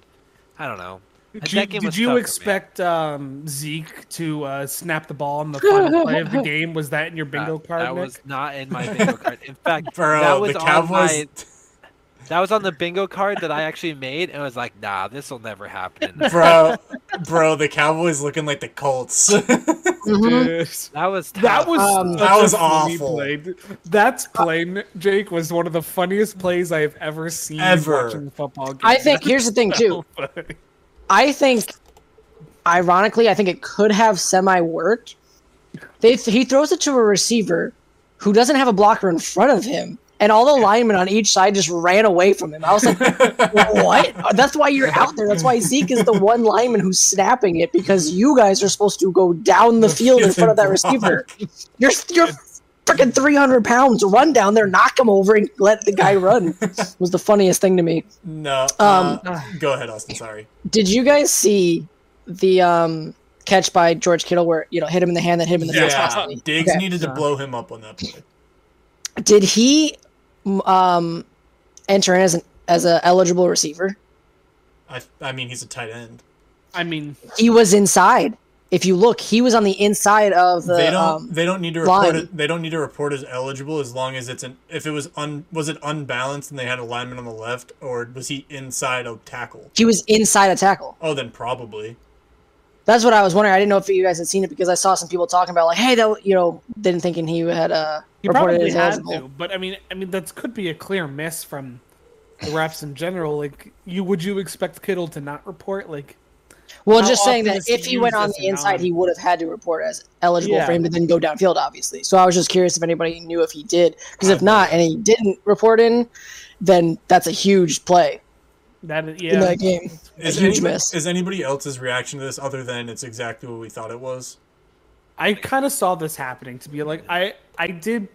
I don't know.
Did you, did you
tough
expect um, Zeke to uh, snap the ball in the final <laughs> play of the game? Was that in your bingo
that,
card?
That
Nick?
was not in my bingo card. In <laughs> fact,
Bro,
that was
the
on
Cowboys.
my That was on the bingo card that I actually made, and I was like, "Nah, this will never happen." <laughs>
bro, bro, the Cowboys looking like the Colts.
Mhm.
That was
That was
Um,
That was
funny
awful.
Play. That's plain Jake, was one of the funniest plays I have ever seen
Ever.
watching the football game.
I think here's the thing too.
So funny.
I think, ironically, I think it could have semi worked. They he throws it to a receiver who doesn't have a blocker in front of him, and all the linemen on each side just ran away from him. I was like, <laughs> "What? That's why you're out there. That's why Zeke is the one lineman who's snapping it because you guys are supposed to go down the field in front of that receiver. You're you're." Freaking 300 pounds, run down there, knock him over, and let the guy run. <laughs> was the funniest thing to me.
no.
Um,
uh, go ahead, Austin. Sorry.
Did you guys see the um catch by George Kittle where you know hit him in the hand, that hit him in the face?
Yeah,
constantly?
Diggs
Okay.
needed to
Yeah.
blow him up on that play.
Did he um enter in as an as a eligible receiver?
I, I mean, he's a tight end.
I mean,
He was inside. If you look, he was on the inside of the.
they don't.
um,
they don't need to report
line.
it. They don't need to report as eligible as long as it's an. If it was un, was it unbalanced and they had a lineman on the left, or was he inside a tackle?
he was inside a tackle.
Oh, then probably.
That's what I was wondering. I didn't know if you guys had seen it because I saw some people talking about like, hey, that you know, didn't thinking he had uh
he probably
as
had
eligible.
to, but I mean, I mean that could be a clear miss from the refs in general. Like, you would you expect Kittle to not report? Like,
Well,
How
just saying
often
that
is he
if he went on the inside,
arm?
he would have had to report as eligible
Yeah.
for him to then go downfield, obviously. So I was just curious if anybody knew if he did, because if not, and he didn't report in, then that's a huge play
that is,
in
yeah.
that game.
Is
huge
anybody,
miss.
is anybody else's reaction to this other than it's exactly what we thought it was?
I kind of saw this happening. To be like, I I did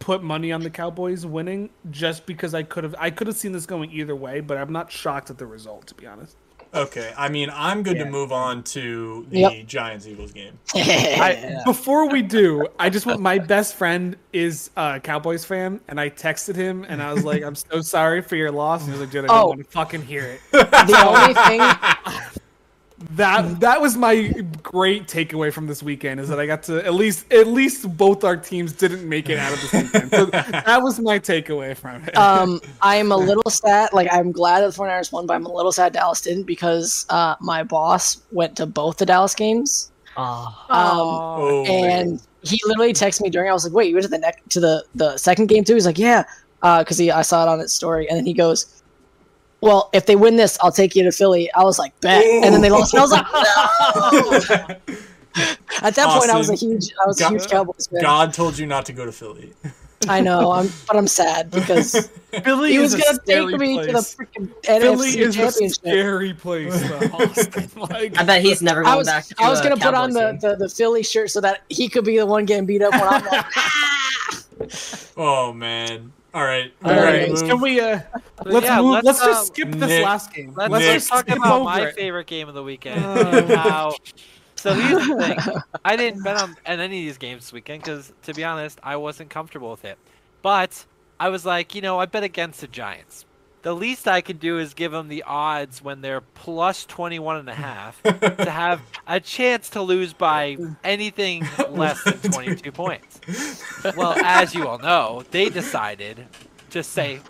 put money on the Cowboys winning just because I could have I could have seen this going either way, but I'm not shocked at the result. To be honest.
Okay, I mean, I'm good
Yeah.
to move on to the
Yep.
Giants Eagles game. <laughs>
I, before we do, I just want my best friend is a Cowboys fan, and I texted him and I was like, "I'm so sorry for your loss." And he was like, "Dude, I don't
Oh.
want to fucking hear it."
the only thing, <laughs>
That that was my great takeaway from this weekend is that I got to at least at least both our teams didn't make it out of this weekend. So <laughs> that was my takeaway from it.
um, I'm a <laughs> little sad. Like, I'm glad that the 49ers won, but I'm a little sad Dallas didn't because uh, my boss went to both the Dallas games.
Ah.
Um,
Oh,
and he literally texted me during. I was like, "Wait, you went to the next to the the second game too?" He's like, "Yeah," because he I saw it on his story, and then he goes, "Well, if they win this, I'll take you to Philly." I was like, "Bet," and then they lost. And I was like, <laughs> "No!" <laughs> At that point, I was a huge I was a
God-
huge Cowboys fan.
God told you not to go to Philly.
I know, I'm but I'm sad because <laughs>
Philly
he was gonna take
scary
me to the
place.
freaking
Philly
NFC
is a scary place. Though, Austin. Like,
I bet he's never going
I was
back to
I was gonna put on the, the the Philly shirt so that he could be the one getting beat up when I'm like, "Ah!"
Oh man. All right.
All
All
right,
right.
Can we? Uh, let's
yeah,
move.
let's,
Let's,
uh,
just skip this
Nick-
last game.
Let's
Nick.
just talk about
over
my
it.
favorite game of the weekend. <laughs> And how- so here's the thing: I didn't bet on, on any of these games this weekend because, to be honest, I wasn't comfortable with it. But I was like, you know, I bet against the Giants. The least I could do is give them the odds when they're plus 21 and a half to <laughs> have a chance to lose by <laughs> anything less than 22 <laughs> points. Well, as you all know, they decided to say,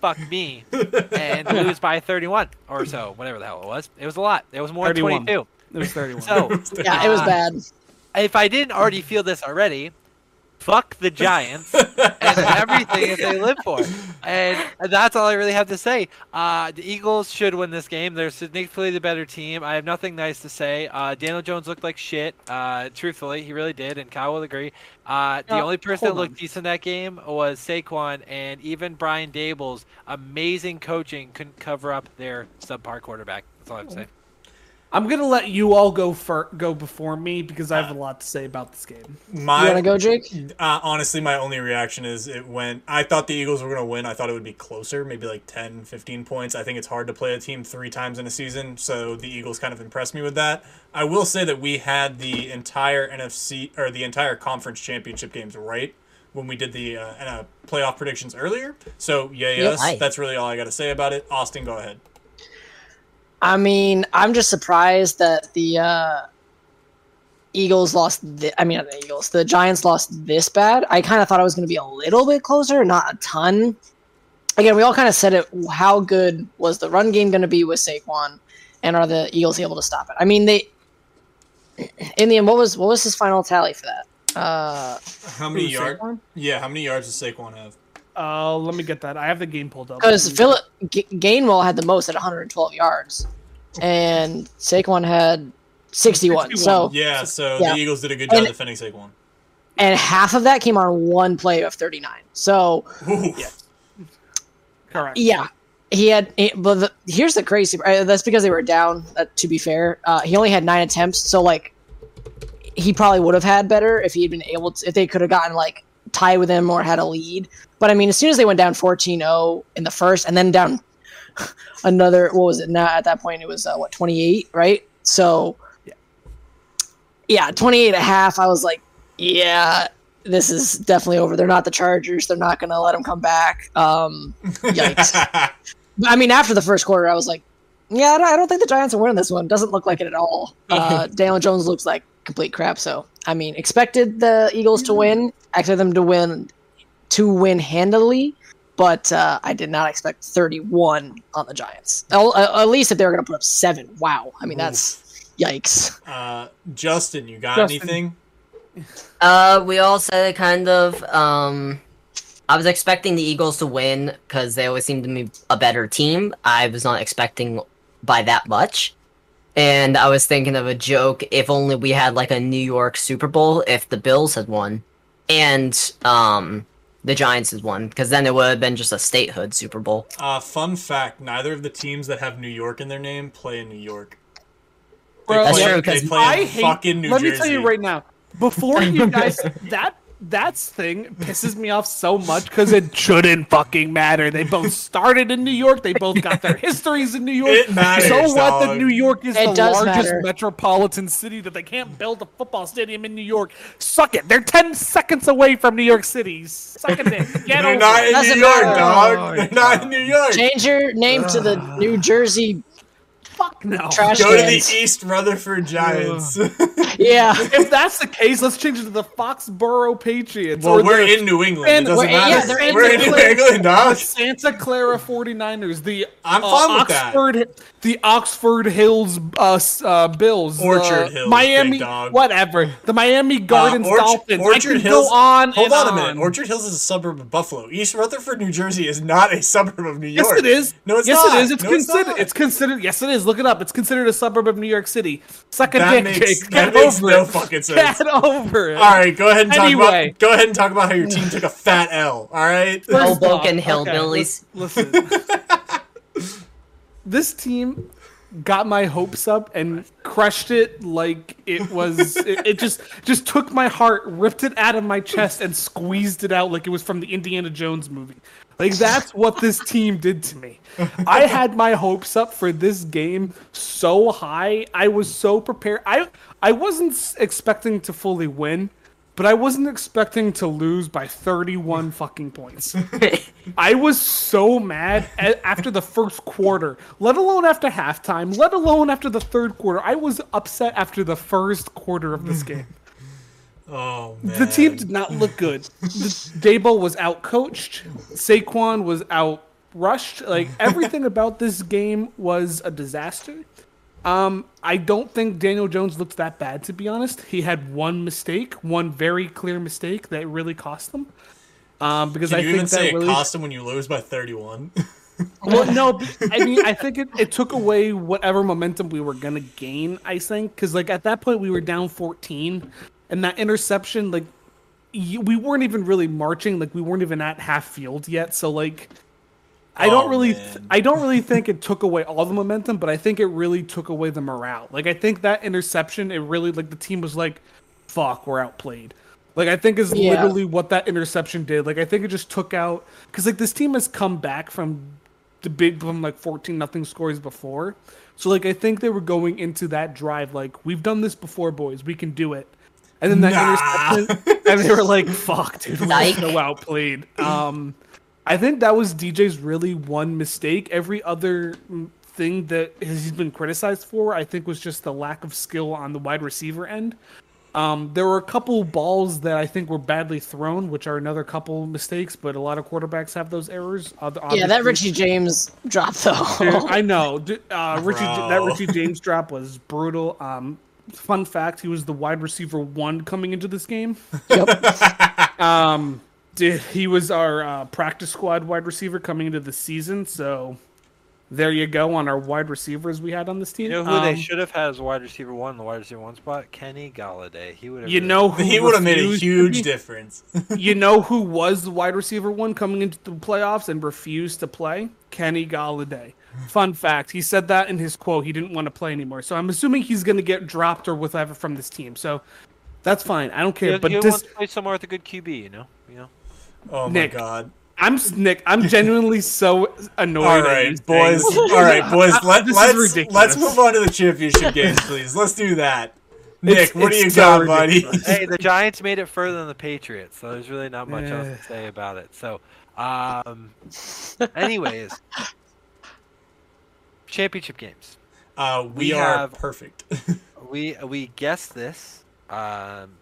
fuck me, and lose by 31 or so, whatever the hell it was. It was a lot. It was more than 22.
It was 31.
So,
yeah, it was
Uh,
bad.
if I didn't already feel this already, fuck the Giants and <laughs> everything that they live for. And that's all I really have to say. Uh, the Eagles should win this game. They're significantly the better team. I have nothing nice to say. Uh, Daniel Jones looked like shit. Uh, truthfully, he really did, and Kyle will agree. Uh, the
Uh,
only person that looked
on.
decent that game was Saquon, and even Brian Daboll's amazing coaching couldn't cover up their subpar quarterback. That's all I have to say.
I'm gonna let you all go for go before me because I have a lot to say about this game.
My
You want to go, Jake?
Uh, honestly, my only reaction is it went. I thought the Eagles were going to win. I thought it would be closer, maybe like 10, 15 points. I think it's hard to play a team three times in a season, so the Eagles kind of impressed me with that. I will say that we had the entire NFC or the entire conference championship games right when we did the uh, uh, playoff predictions earlier. So, yeah, yes,
Nice.
that's really all I got to say about it. Austin, go ahead.
I mean, I'm just surprised that the uh, Eagles lost. Thi- I mean, not the Eagles. The Giants lost this bad. I kind of thought it was going to be a little bit closer, not a ton. again, we all kind of said it. How good was the run game going to be with Saquon, and are the Eagles able to stop it? I mean, they in the end, what was what was his final tally for that? Uh,
How many yards? Yeah, how many yards does Saquon have?
Uh, let me get that. I have the game pulled up.
because Philip G- Gainwell had the most at 112 yards, and Saquon had 61. So,
Yeah, so
Yeah.
the Eagles did a good job
And-
defending Saquon.
and half of that came on one play of 39. So,
Ooh.
Yeah. correct.
yeah, he had. he- But the, here's the crazy. uh, That's because they were down. Uh, to be fair, uh, he only had nine attempts. So, like, he probably would have had better if he had been able to. If they could have gotten like tied with him or had a lead. But I mean, as soon as they went down 14-0 in the first, and then down <laughs> another, what was it? Now at that point, it was uh, what 28, right? So, yeah, 28 and a half. I was like, yeah, this is definitely over. They're not the Chargers. They're not going to let him come back. Um, yikes. <laughs> I mean, after the first quarter, I was like, yeah, I don't, think the Giants are winning this one. Doesn't look like it at all. Uh, <laughs> Daniel Jones looks like complete crap. So, I mean, expected the Eagles to win. Expected them to win, to win handily, but uh, I did not expect 31 on the Giants. At, at least if they were going to put up seven. Wow. I mean, that's yikes.
uh, Justin, you got
Justin.
anything? <laughs>
Uh, we all said it kind of. Um, I was expecting the Eagles to win because they always seem to be a better team. I was not expecting by that much. And I was thinking of a joke if only we had like a New York Super Bowl if the Bills had won and um the Giants had won because then it would have been just a statehood Super Bowl.
Uh, fun fact: neither of the teams that have New York in their name play in New York. They
Bro,
That's
play,
true,
they
'cause
play
I hate.
fucking New
let
Jersey.
me tell you right now. Before you guys, <laughs> that that's thing pisses me off so much because it shouldn't fucking matter. They both started in New York. They both got their <laughs> histories in New York.
It matters,
so what? That. New York is
It
the largest
matter.
metropolitan city that they can't build a football stadium in New York. Suck it. They're ten seconds away from New York City. Suck it in. <laughs> Get
They're
over
not in New York,
matter.
dog. They're not in New York.
Change your name to the New Jersey
Fuck no.
trash
Go to the. East Rutherford Giants.
Yeah.
If that's the case, let's change it to the Foxborough Patriots.
well, we're
the-
in New England.
and
it doesn't
we're- yeah,
matter.
they're in
we're
New
in New
England.
England,
the. Santa Clara 49ers, the
I'm
uh,
fine with that.
Oxford, the Oxford Hills uh, uh, Bills,
Orchard
uh,
Hills,
Miami,
big dog.
whatever, the Miami Gardens
Uh, Orch-
Dolphins. I
Orchard
can
Hills.
go on
Hold
and
on a
on.
minute. Orchard Hills is a suburb of Buffalo. East Rutherford, New Jersey, is not a <laughs> suburb of New York.
Yes, it is.
No, it's
yes,
not.
it is. It's
No,
considered.
not.
It's, considered. Yes, it is. Look it up. It's considered a suburb of New York City. Suck a
That
dick,
makes-
Jake. <laughs>
that
Get
makes
over
no
it.
fucking sense.
Get over it.
All right, go ahead and talk
Anyway.
about. Go ahead and talk about how your team took a fat L. All right.
First
Hoboken
off,
hillbillies.
listen. <laughs> this team got my hopes up and crushed it like it was it, it just just took my heart ripped it out of my chest and squeezed it out like it was from the indiana jones movie like that's what this team did to me i had my hopes up for this game so high i was so prepared i i wasn't expecting to fully win but I wasn't expecting to lose by 31 fucking points. <laughs> I was so mad a- after the first quarter, let alone after halftime, let alone after the third quarter. I was upset after the first quarter of this <laughs> game.
Oh man.
The team did not look good. <laughs> Daboll was out coached. Saquon was out rushed. Like <laughs> everything about this game was a disaster. Um, I don't think Daniel Jones looked that bad to be honest. He had one mistake, one very clear mistake that really cost them. Um, because
Can
I
you
think
even
that
say
really
it cost them when you lose by 31? <laughs>
well, no, I mean, I think it, it took away whatever momentum we were gonna gain. I think because like at that point we were down fourteen, and that interception, like we weren't even really marching, like we weren't even at half field yet. So like, I
Oh,
don't really, th- I don't really think it took away all the momentum, but I think it really took away the morale. Like I think that interception, it really like the team was like, "Fuck, we're outplayed." Like I think is
Yeah.
literally what that interception did. Like I think it just took out because like this team has come back from the big from like 14 nothing scores before. So like I think they were going into that drive like we've done this before boys, we can do it. And then that
Nah.
interception and they were like <laughs> fuck dude, we're
Psych.
so outplayed. Um I think that was DJ's really one mistake. Every other thing that he's been criticized for I think was just the lack of skill on the wide receiver end. Um, there were a couple balls that I think were badly thrown, which are another couple mistakes, but a lot of quarterbacks have those errors. Oth-
Yeah, that Richie James drop though.
I know. Uh, Richie, that Richie James drop was brutal. Um, fun fact: he was the wide receiver one coming into this game.
yep. <laughs>
Um, did he was our uh, practice squad wide receiver coming into the season? So there you go on our wide receivers we had on this team.
You know who
Um,
they should have had as wide receiver one, the wide receiver one spot? Kenny Golladay. He would have.
You know <laughs> who
He would have made a huge
be-
difference. <laughs>
you know who was the wide receiver one coming into the playoffs and refused to play? Kenny Golladay. Fun fact: he said that in his quote. He didn't want to play anymore. So I'm assuming he's going to get dropped or whatever from this team. So that's fine. I don't care.
He,
but
he
this,
wants to play somewhere with a good QB. You know. You know.
Oh my god.
I'm Nick. I'm genuinely so annoyed.
All
at you
right, boys. <laughs> All right, boys. Let, let's, let's move on to the championship games, please. Let's do that. Nick,
It's-
what do you
it's so
got, buddy? <laughs>
hey, the Giants made it further than the Patriots, so there's really not much else to say about it. So, um, anyways, championship games.
Uh, we,
We
are
have-
perfect. <laughs>
We we guessed this. Um,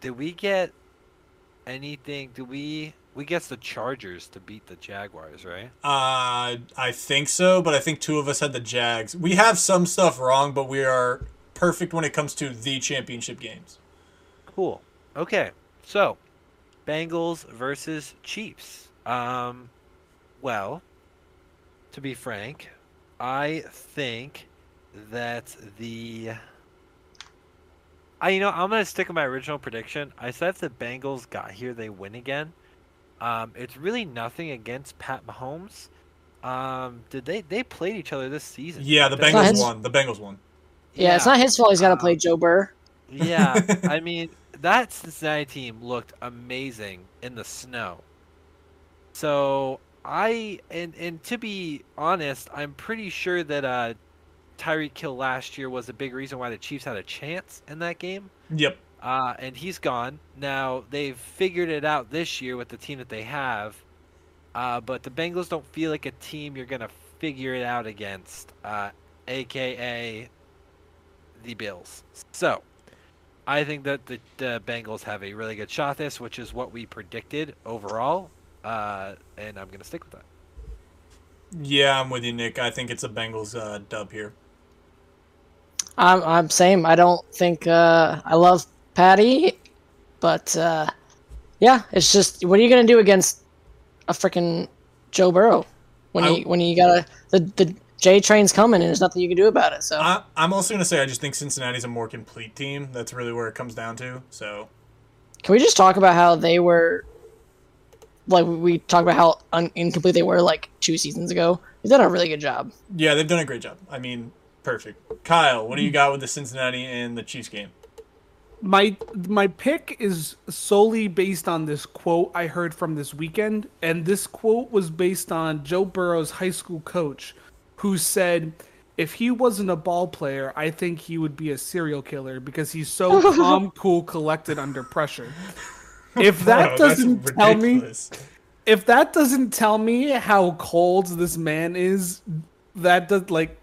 did we get anything? Did we we guessed the Chargers to beat the Jaguars, right?
Uh, I think so, but I think two of us had the Jags. We have some stuff wrong, but we are perfect when it comes to the championship games.
Cool. Okay. So, Bengals versus Chiefs. Um, well, to be frank, I think that the I you know I'm gonna stick with my original prediction. I said if the Bengals got here, they win again. Um, it's really nothing against Pat Mahomes. Um, did they they played each other this season?
Yeah, the
That's-
Bengals
his-
won. The Bengals won.
Yeah, it's not his fault. He's got to play Joe Burr.
Yeah, <laughs> I mean that Cincinnati team looked amazing in the snow. So I and and to be honest, I'm pretty sure that uh, Tyreek Hill last year was a big reason why the Chiefs had a chance in that game.
Yep.
Uh, and he's gone. Now they've figured it out this year with the team that they have. Uh, but the Bengals don't feel like a team you're gonna figure it out against, uh, aka the Bills. So I think that the, the Bengals have a really good shot this, which is what we predicted overall. Uh, and I'm gonna stick with that.
Yeah, I'm with you, Nick. I think it's a Bengals uh, dub here.
I'm, I'm same. I don't think uh, I love Patty, but uh, yeah, it's just what are you gonna do against a freaking Joe Burrow when
I-
you when you gotta the the J train's coming and there's nothing you can do about it. So
I, I'm also going to say I just think Cincinnati's a more complete team. That's really where it comes down to. So,
can we just talk about how they were like we talked about how un- incomplete they were like two seasons ago? They've done a really good job.
yeah, they've done a great job. I mean, perfect. Kyle, what do you mm. got with the Cincinnati and the Chiefs game?
my my pick is solely based on this quote I heard from this weekend, and this quote was based on Joe Burrow's high school coach, who said, "If he wasn't a ball player, I think he would be a serial killer because he's so <laughs> calm, cool, collected under pressure." If that
Bro,
doesn't tell me, if that doesn't tell me how cold this man is, that does like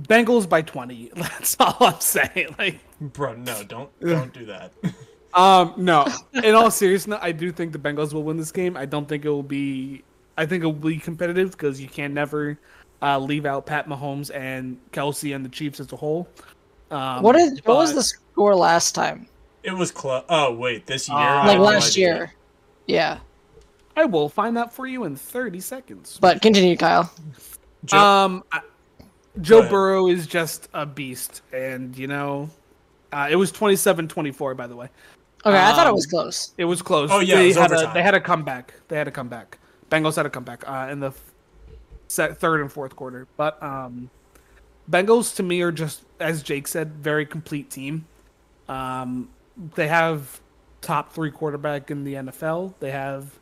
Bengals by twenty. <laughs> That's all I'm saying. Like.
Bro, no, don't don't do that. <laughs>
Um, no. In all seriousness, I do think the Bengals will win this game. I don't think it will be. I think it will be competitive because you can never uh, leave out Pat Mahomes and Kelce and the Chiefs as a whole. Um,
What is what was the score last time?
It was close. Oh wait, this year.
Uh,
Like
have no
last year. Yeah,
I will find that for you in thirty seconds.
but continue, Kyle.
Joe,
um, I- Joe. Burrow is just a beast, and you know, uh, it was 27-24, by the way.
Okay, I thought it
Um,
was close.
It was close.
Oh, yeah, it
they
was
had a they had a comeback. They had a comeback. Bengals had a comeback uh, in the set third and fourth quarter. But um, Bengals to me are just as Jake said, very complete team. Um, they have top three quarterback in the NFL. They have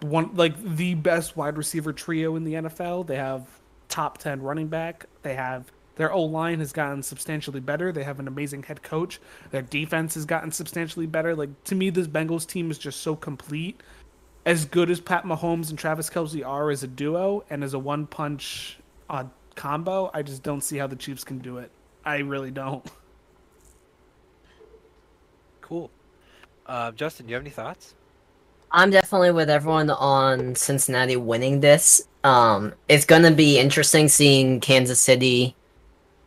one like the best wide receiver trio in the NFL. They have top ten running back. They have their O line has gotten substantially better. They have an amazing head coach. Their defense has gotten substantially better. Like to me, this Bengals team is just so complete. As good as Pat Mahomes and Travis Kelce are as a duo and as a one punch uh, combo, I just don't see how the Chiefs can do it. I really don't. <laughs>
Cool. Uh, Justin, do you have any thoughts?
I'm definitely with everyone on Cincinnati winning this. Um, it's gonna be interesting seeing Kansas City,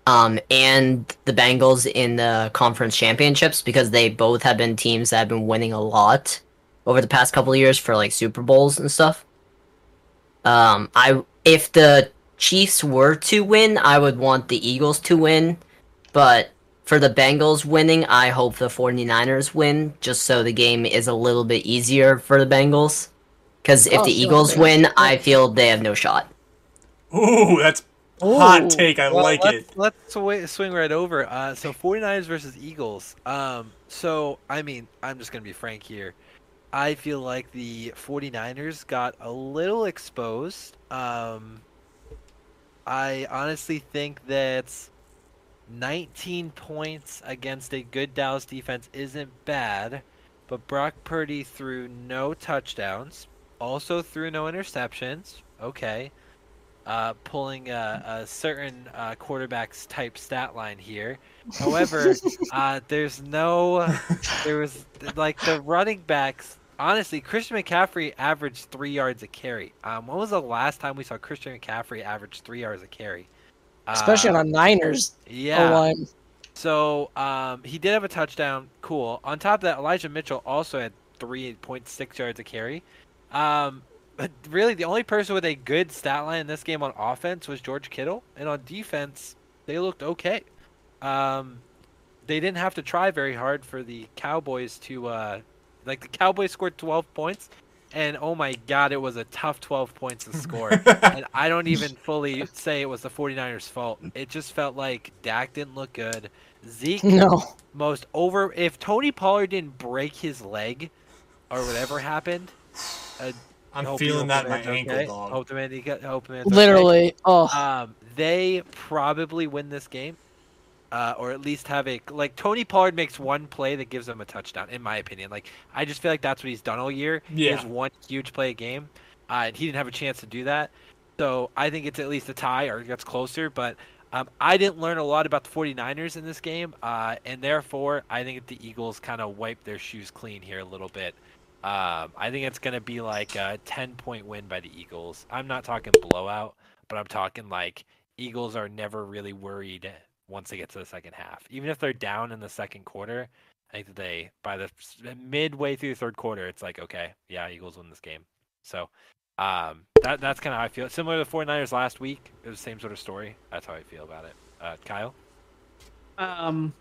um, and the Bengals in the conference championships because they both have been teams that have been winning a lot over the past couple of years for like Super Bowls and stuff. Um, I if the Chiefs were to win, I would want the Eagles to win, but for the Bengals winning, I hope the 49ers win just so the game is a little bit easier for the Bengals. Because if
Oh,
the Eagles
yeah.
win, I feel they have no shot.
Ooh, that's
Ooh.
hot take. I
Well,
like
let's,
it.
Let's swi- swing right over. Uh, so 49ers versus Eagles. Um, so, I mean, I'm just going to be frank here. I feel like the 49ers got a little exposed. Um, I honestly think that 19 points against a good Dallas defense isn't bad, but Brock Purdy threw no touchdowns, also threw no interceptions. Okay. Uh, pulling a, a certain uh, quarterback's type stat line here. However, <laughs> uh, there's no, there was like the running backs. Honestly, Christian McCaffrey averaged three yards a carry. Um, when was the last time we saw Christian McCaffrey average three yards a carry?
Especially
Uh,
on a Niners
yeah.
O line.
So um, he did have a touchdown. Cool. On top of that, Elijah Mitchell also had 3.6 yards a carry. Um, but really, the only person with a good stat line in this game on offense was George Kittle, and on defense, they looked okay. Um, they didn't have to try very hard for the Cowboys to, uh, like the Cowboys scored 12 points, and oh my God, it was a tough 12 points to score. <laughs> and I don't even fully say it was the 49ers' fault. It just felt like Dak didn't look good. Zeke
No.
most over. If Tony Pollard didn't break his leg or whatever happened, uh,
I'm feeling that
the
in my ankle,
okay.
dog.
Hope the man, he got- hope the man's okay.
Literally. Oh.
Um, they probably win this game, uh, or at least have a like Tony Pollard makes one play that gives them a touchdown. In my opinion, like I just feel like that's what he's done all year.
Yeah.
is one huge play a game, uh, and he didn't have a chance to do that. So I think it's at least a tie or it gets closer. But um, I didn't learn a lot about the 49ers in this game, uh, and therefore I think the Eagles kind of wipe their shoes clean here a little bit. Um, I think it's going to be like a 10 point win by the Eagles. I'm not talking blowout, but I'm talking like Eagles are never really worried once they get to the second half. Even if they're down in the second quarter, I think that they, by the midway through the third quarter, it's like, okay, yeah, Eagles win this game. So um, that, that's kind of how I feel. Similar to the 49ers last week, it was the same sort of story. That's how I feel about it. Uh, Kyle?
Um,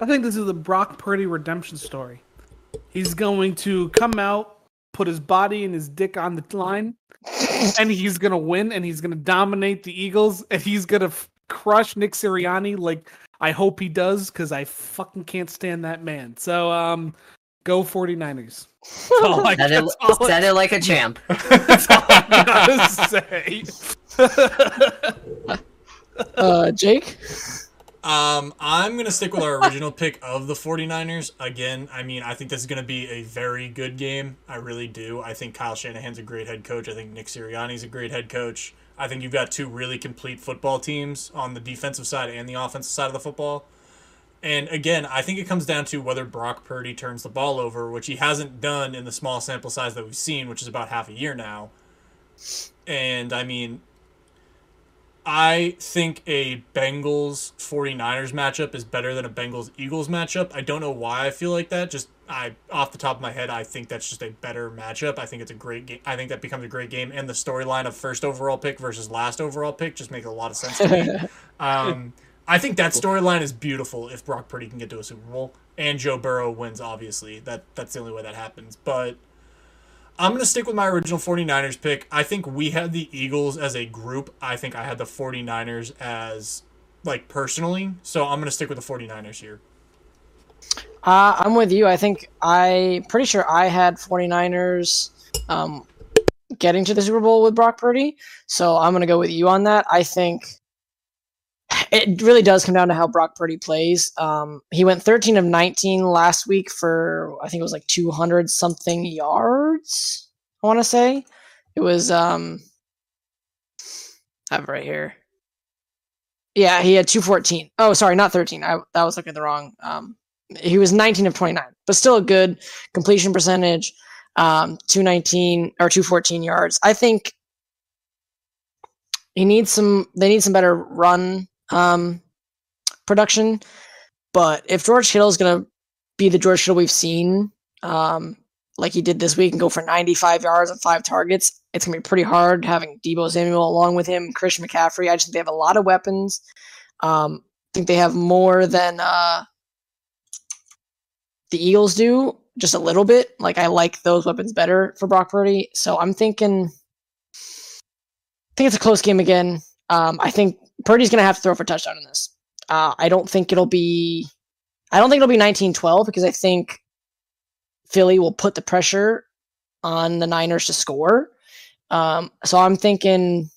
I think this is a Brock Purdy redemption story. He's going to come out, put his body and his dick on the line, and he's gonna win, and he's gonna dominate the Eagles, and he's gonna crush Nick Sirianni. Like I hope he does, because I fucking can't stand that man. So um, go 49ers. <laughs> That's all I,
Said it,
all
said it like a champ. <laughs>
that's all I gotta say. <laughs>
Uh, Jake.
Um, I'm going to stick with our original pick of the 49ers. Again, I mean, I think this is going to be a very good game. I really do. I think Kyle Shanahan's a great head coach. I think Nick Sirianni's a great head coach. I think you've got two really complete football teams on the defensive side and the offensive side of the football. And again, I think it comes down to whether Brock Purdy turns the ball over, which he hasn't done in the small sample size that we've seen, which is about half a year now. And I mean, I think a Bengals 49ers matchup is better than a Bengals Eagles matchup. I don't know why I feel like that. Just I off the top of my head, I think that's just a better matchup. I think it's a great game. I think that becomes a great game and the storyline of first overall pick versus last overall pick just makes a lot of sense to me. <laughs> um, I think that storyline is beautiful if Brock Purdy can get to a Super Bowl and Joe Burrow wins obviously. That that's the only way that happens. But I'm going to stick with my original 49ers pick. I think we had the Eagles as a group. I think I had the 49ers as, like, personally. So I'm going to stick with the 49ers here.
Uh, I'm with you. I think I pretty sure I had 49ers um, getting to the Super Bowl with Brock Purdy. So I'm going to go with you on that. I think it really does come down to how Brock Purdy plays. Um, he went 13 of 19 last week for I think it was like 200 something yards. I want to say it was. Um, I have right here. Yeah, he had 214. Oh, sorry, not 13. I that was looking at the wrong. Um, he was 19 of 29, but still a good completion percentage. Um, 219 or 214 yards. I think he needs some. They need some better run um, production. But if George Kittle is going to be the George Kittle we've seen, um, like he did this week, and go for 95 yards and five targets, it's going to be pretty hard having Deebo Samuel along with him, Christian McCaffrey. I just think they have a lot of weapons. Um, I think they have more than uh, the Eagles do, just a little bit. Like I like those weapons better for Brock Purdy. So I'm thinking, I think it's a close game again. Um, I think Purdy's going to have to throw for a touchdown in this. Uh, I don't think it'll be. I don't think it'll be 19-12 because I think Philly will put the pressure on the Niners to score. Um, so I'm thinking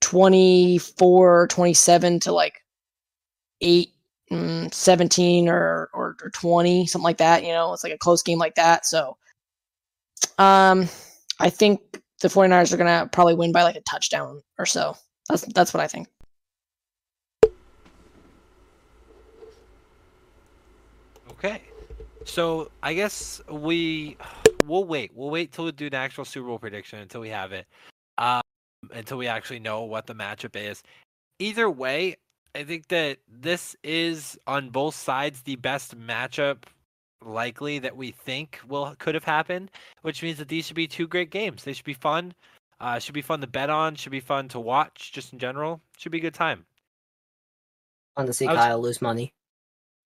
24, 27 to like 8, mm, 17 or, or, or 20, something like that. You know, it's like a close game like that. So um, I think the 49ers are going to probably win by like a touchdown or so. That's, that's what I think.
Okay. So I guess we we'll wait. We'll wait till we do an actual Super Bowl prediction until we have it. Um, until we actually know what the matchup is. Either way, I think that this is on both sides the best matchup likely that we think will could have happened, which means that these should be two great games. They should be fun. Uh, should be fun to bet on. Should be fun to watch. Just in general, should be a good time.
Fun to see
I was-
lose money.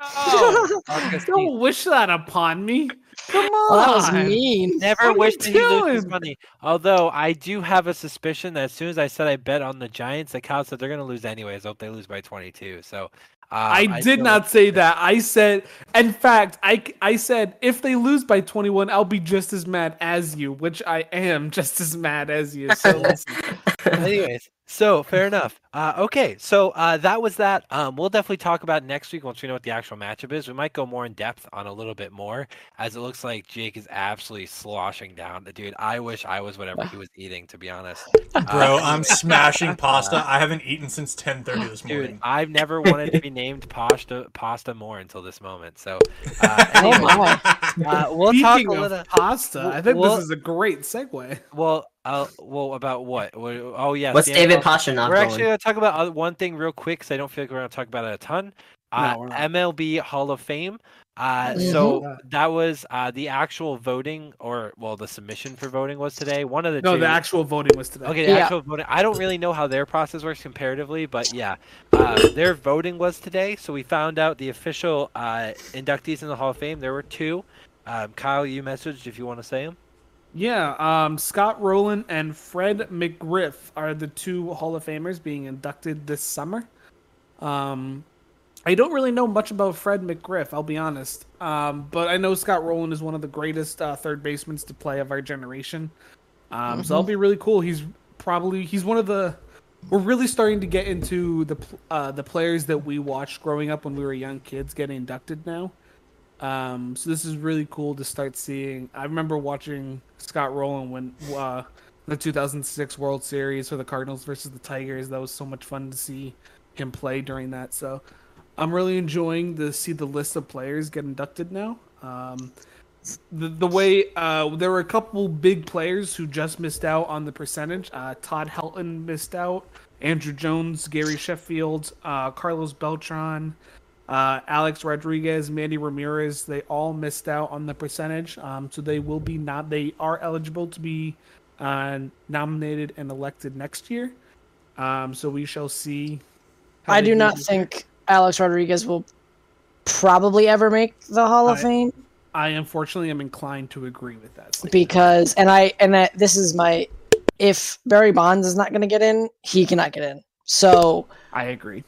Oh, <laughs>
Don't wish that upon me. Come on.
Well, that was mean.
never
What
wish
you
that he loses money. Although I do have a suspicion that as soon as I said I bet on the Giants, the Cows said they're going to lose anyways. I hope they lose by 22. So uh,
I did
feel
not
like-
say that. I said, in fact, I, I said if they lose by 21, I'll be just as mad as you, which I am <laughs> just as mad as you. So. <laughs>
Anyways, so fair enough. Uh, okay, so uh, that was that. Um, we'll definitely talk about next week once we know what the actual matchup is. We might go more in depth on a little bit more, as it looks like Jake is absolutely sloshing down. Dude, I wish I was whatever he <laughs> was eating. To be honest,
Bro,
Uh,
I'm smashing pasta. <laughs> I haven't eaten since 10:30 this morning.
Dude,
morning.
I've never wanted to be <laughs> named pasta pasta more until this moment. So, uh,
Oh
anyway,
my.
uh, we'll talk
Speaking
a
of
little.
pasta, I think
Well-
this is a great segue.
Well, uh, well, about what? What- Oh yeah,
What's David
NFL
Pastrnak
We're actually going to talk about one thing real quick because I don't feel like we're going to talk about it a ton. Uh,
No, we're.
MLB Hall of Fame. Uh,
Mhm.
So that was uh, the actual voting, or well, the submission for voting was today. One of the
No,
two.
the actual voting was today.
Okay, the
Yeah.
actual voting. I don't really know how their process works comparatively, but yeah, uh, their voting was today. So we found out the official uh, inductees in the Hall of Fame. There were two. Um, Kyle, you messaged if you want to say them.
Yeah, um, Scott Rolen and Fred McGriff are the two Hall of Famers being inducted this summer. Um, I don't really know much about Fred McGriff, I'll be honest. Um, but I know Scott Rolen is one of the greatest uh, third basemen to play of our generation. Um, So that'll be really cool. He's probably he's one of the. We're really starting to get into the uh, the players that we watched growing up when we were young kids getting inducted now. Um, so this is really cool to start seeing. I remember watching Scott Rolen when uh, the 2006 World Series for the Cardinals versus the Tigers. That was so much fun to see him play during that. So I'm really enjoying to see the list of players get inducted now. Um, the, the way uh, there were a couple big players who just missed out on the percentage. Uh, Todd Helton missed out. Andruw Jones, Gary Sheffield, uh, Carlos Beltran, uh, Alex Rodriguez, Manny Ramirez. They all missed out on the percentage. Um, so they will be not. They are eligible to be uh, nominated and elected next year. Um, so we shall see.
I do not think Alex Rodriguez will probably ever make the Hall of
I-
Fame
I unfortunately am inclined to agree with that. statement.
because, and I, and this is my, if Barry Bonds is not going to get in, he cannot get in. So
I agree.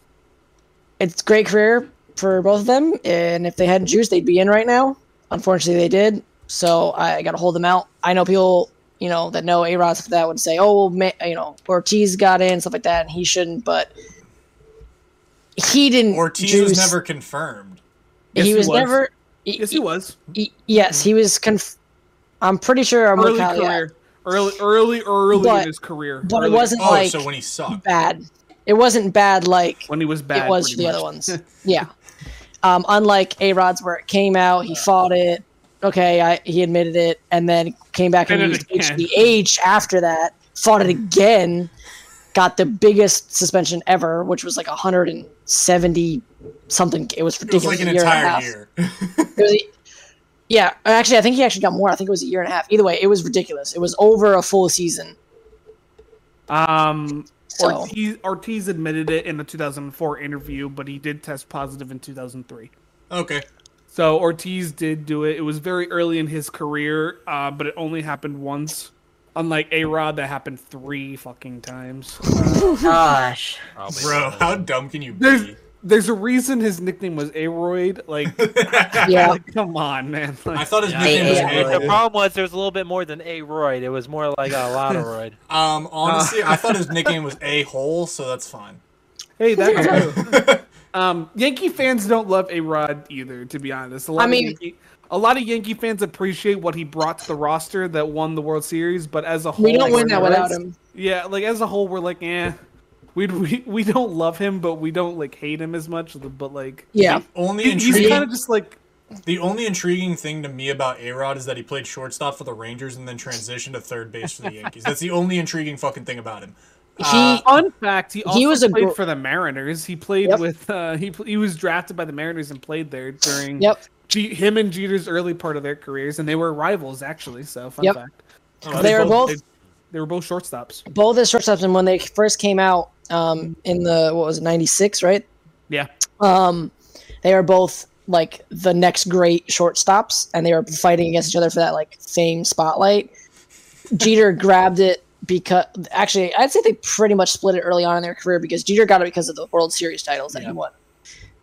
it's a great career for both of them, and if they hadn't juiced, they'd be in right now. Unfortunately, they did. So I, got to hold them out. I know people, you know, that know A Rod that would say, "Oh, well, ma- you know, Ortiz got in, stuff like that, and he shouldn't." But he didn't.
Ortiz
juice.
was never confirmed.
Yes,
he
he
was,
was.
never.
Yes, he was
he- yes, he was. Conf- I'm pretty sure. I'm with
early
Kyle, yeah.
career, early, early, early
But-
in his career.
but it wasn't
Oh,
like
so when he sucked.
bad. It wasn't bad like
when he was bad.
it was
pretty
the other ones. <laughs> yeah. Um, unlike A Rod's, where it came out, he fought it. Okay, I, he admitted it, and then came back and used
it again.
HGH after that. Fought it again, got the biggest suspension ever, which was like 170 something. It was
It was
ridiculous.
like an
year
entire year. <laughs> <laughs>
Was a- yeah, actually, I think he actually got more. I think it was a year and a half. Either way, it was ridiculous. It was over a full season.
Um,
So-
Ortiz, Ortiz admitted it in the 2004 interview, but he did test positive in 2003.
okay.
So Ortiz did do it. It was very early in his career, uh, but it only happened once. Unlike A Rod, that happened three fucking times. Uh, <laughs>
Gosh.
Probably
Bro,
not.
how dumb can you be?
there's a reason his nickname was Aroid. Like, <laughs>
Yeah.
like, <laughs> come on, man.
I thought his
Yeah,
nickname was
yeah,
the
A-Royd.
problem was there was a little bit more than a roid. It was more like a lot of roid. <laughs>
Um, honestly, I thought his nickname was A Hole, so that's fine.
hey, that's true. Um, Yankee fans don't love A Rod either, to be honest. A lot
I mean-
of Yankee, a lot of Yankee fans appreciate what he brought to the roster that won the World Series, but as a whole,
We don't
we're
win that without him.
Yeah, like as a whole, we're like, eh. We, we we don't love him, but we don't like hate him as much. But like,
Yeah.
Only
he- he's kind of just like
the only intriguing thing to me about A Rod is that he played shortstop for the Rangers and then transitioned to third base for the Yankees. That's the only intriguing fucking thing about him.
He
Uh,
Fun fact: He also
was a
played
gro-
for the Mariners. He played
Yep.
with uh, he he was drafted by the Mariners and played there during
Yep.
G- him and Jeter's early part of their careers, and they were rivals actually. So fun
Yep.
fact.
Oh,
They were both
They, they were both shortstops.
both as shortstops, and when they first came out um, in the what was it, '96, right?
Yeah.
Um, they are both like the next great shortstops, and they were fighting against each other for that like fame spotlight. Jeter <laughs> grabbed it because actually, I'd say they pretty much split it early on in their career because Jeter got it because of the World Series titles that
Yeah.
he won.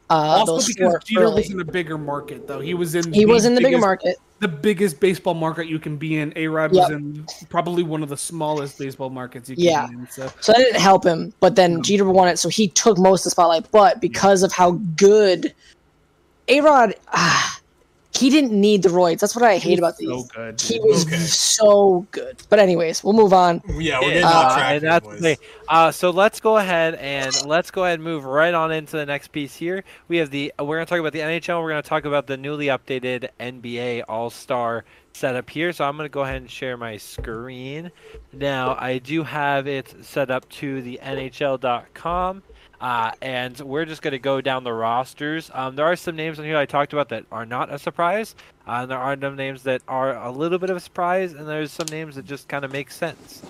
Uh,
also because Jeter
early.
was in a bigger market, though. He was in
he was
the
in the bigger
biggest-
market.
the biggest baseball market you can be in. A Rod
Yep.
was in probably one of the smallest baseball markets you can
Yeah.
be in. So
So that didn't help him. But then Jeter won it, so he took most of the spotlight. But because of how good A Rod, ah, he didn't need the roids. That's what I hate about these.
so good.
he was
Okay.
so good. But anyways, we'll move on.
yeah, we're getting
Uh,
off track.
and
here, boys.
Uh, so let's go ahead and let's go ahead and move right on into the next piece here. We have the we're going to talk about the NHL. We're going to talk about the newly updated NBA All Star setup here. So I'm going to go ahead and share my screen. Now I do have it set up to the NHL.com. Uh, and we're just going to go down the rosters. Um, there are some names on here I talked about that are not a surprise. Uh, and there are some names that are a little bit of a surprise, and there's some names that just kind of make sense.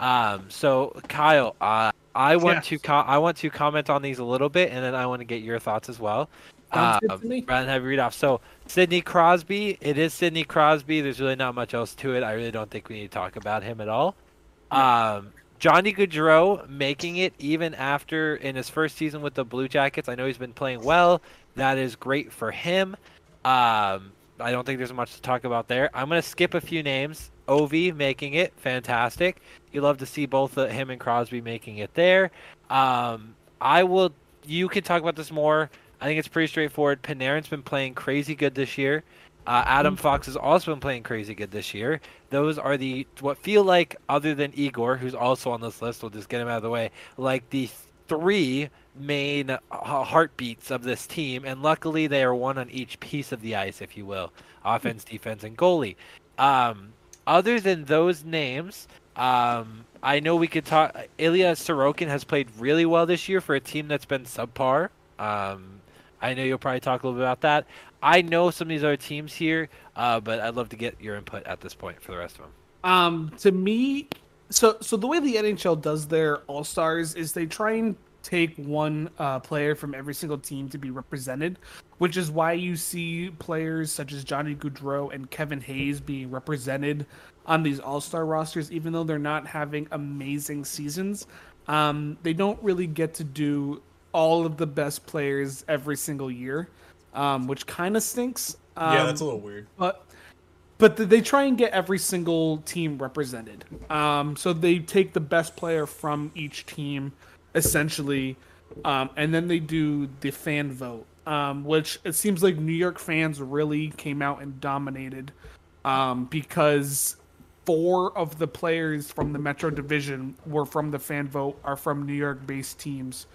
Um, so Kyle, uh, I want
Yes.
to I want to comment on these a little bit, and then I want to get your thoughts as well. Um, rather than have you read off. So Sidney Crosby, it is Sidney Crosby. There's really not much else to it. I really don't think we need to talk about him at all. Um, Johnny Gaudreau making it even after in his first season with the Blue Jackets. I know he's been playing well. That is great for him. Um, I don't think there's much to talk about there. I'm gonna skip a few names. Ovi making it fantastic. You love to see both uh, him and Crosby making it there. Um, I will. You can talk about this more. I think it's pretty straightforward. Panarin's been playing crazy good this year. Uh, Adam Fox has also been playing crazy good this year. Those are the what feel like, other than Igor, who's also on this list. We'll just get him out of the way. Like the three main uh, heartbeats of this team, and luckily they are one on each piece of the ice, if you will, offense, defense, and goalie. Um, other than those names, um, I know we could talk. Ilya Sorokin has played really well this year for a team that's been subpar. Um, I know you'll probably talk a little bit about that. I know some of these other teams here, uh, but I'd love to get your input at this point for the rest of them.
Um, to me, so so the way the NHL does their All Stars is they try and take one uh, player from every single team to be represented, which is why you see players such as Johnny Gaudreau and Kevin Hayes being represented on these All Star rosters, even though they're not having amazing seasons. Um, they don't really get to do all of the best players every single year, um, which kind of stinks. Um,
yeah, that's a little weird.
but but they try and get every single team represented. Um, so they take the best player from each team, essentially, um, and then they do the fan vote, um, which it seems like New York fans really came out and dominated um, because four of the players from the Metro Division were from the fan vote are from New York-based teams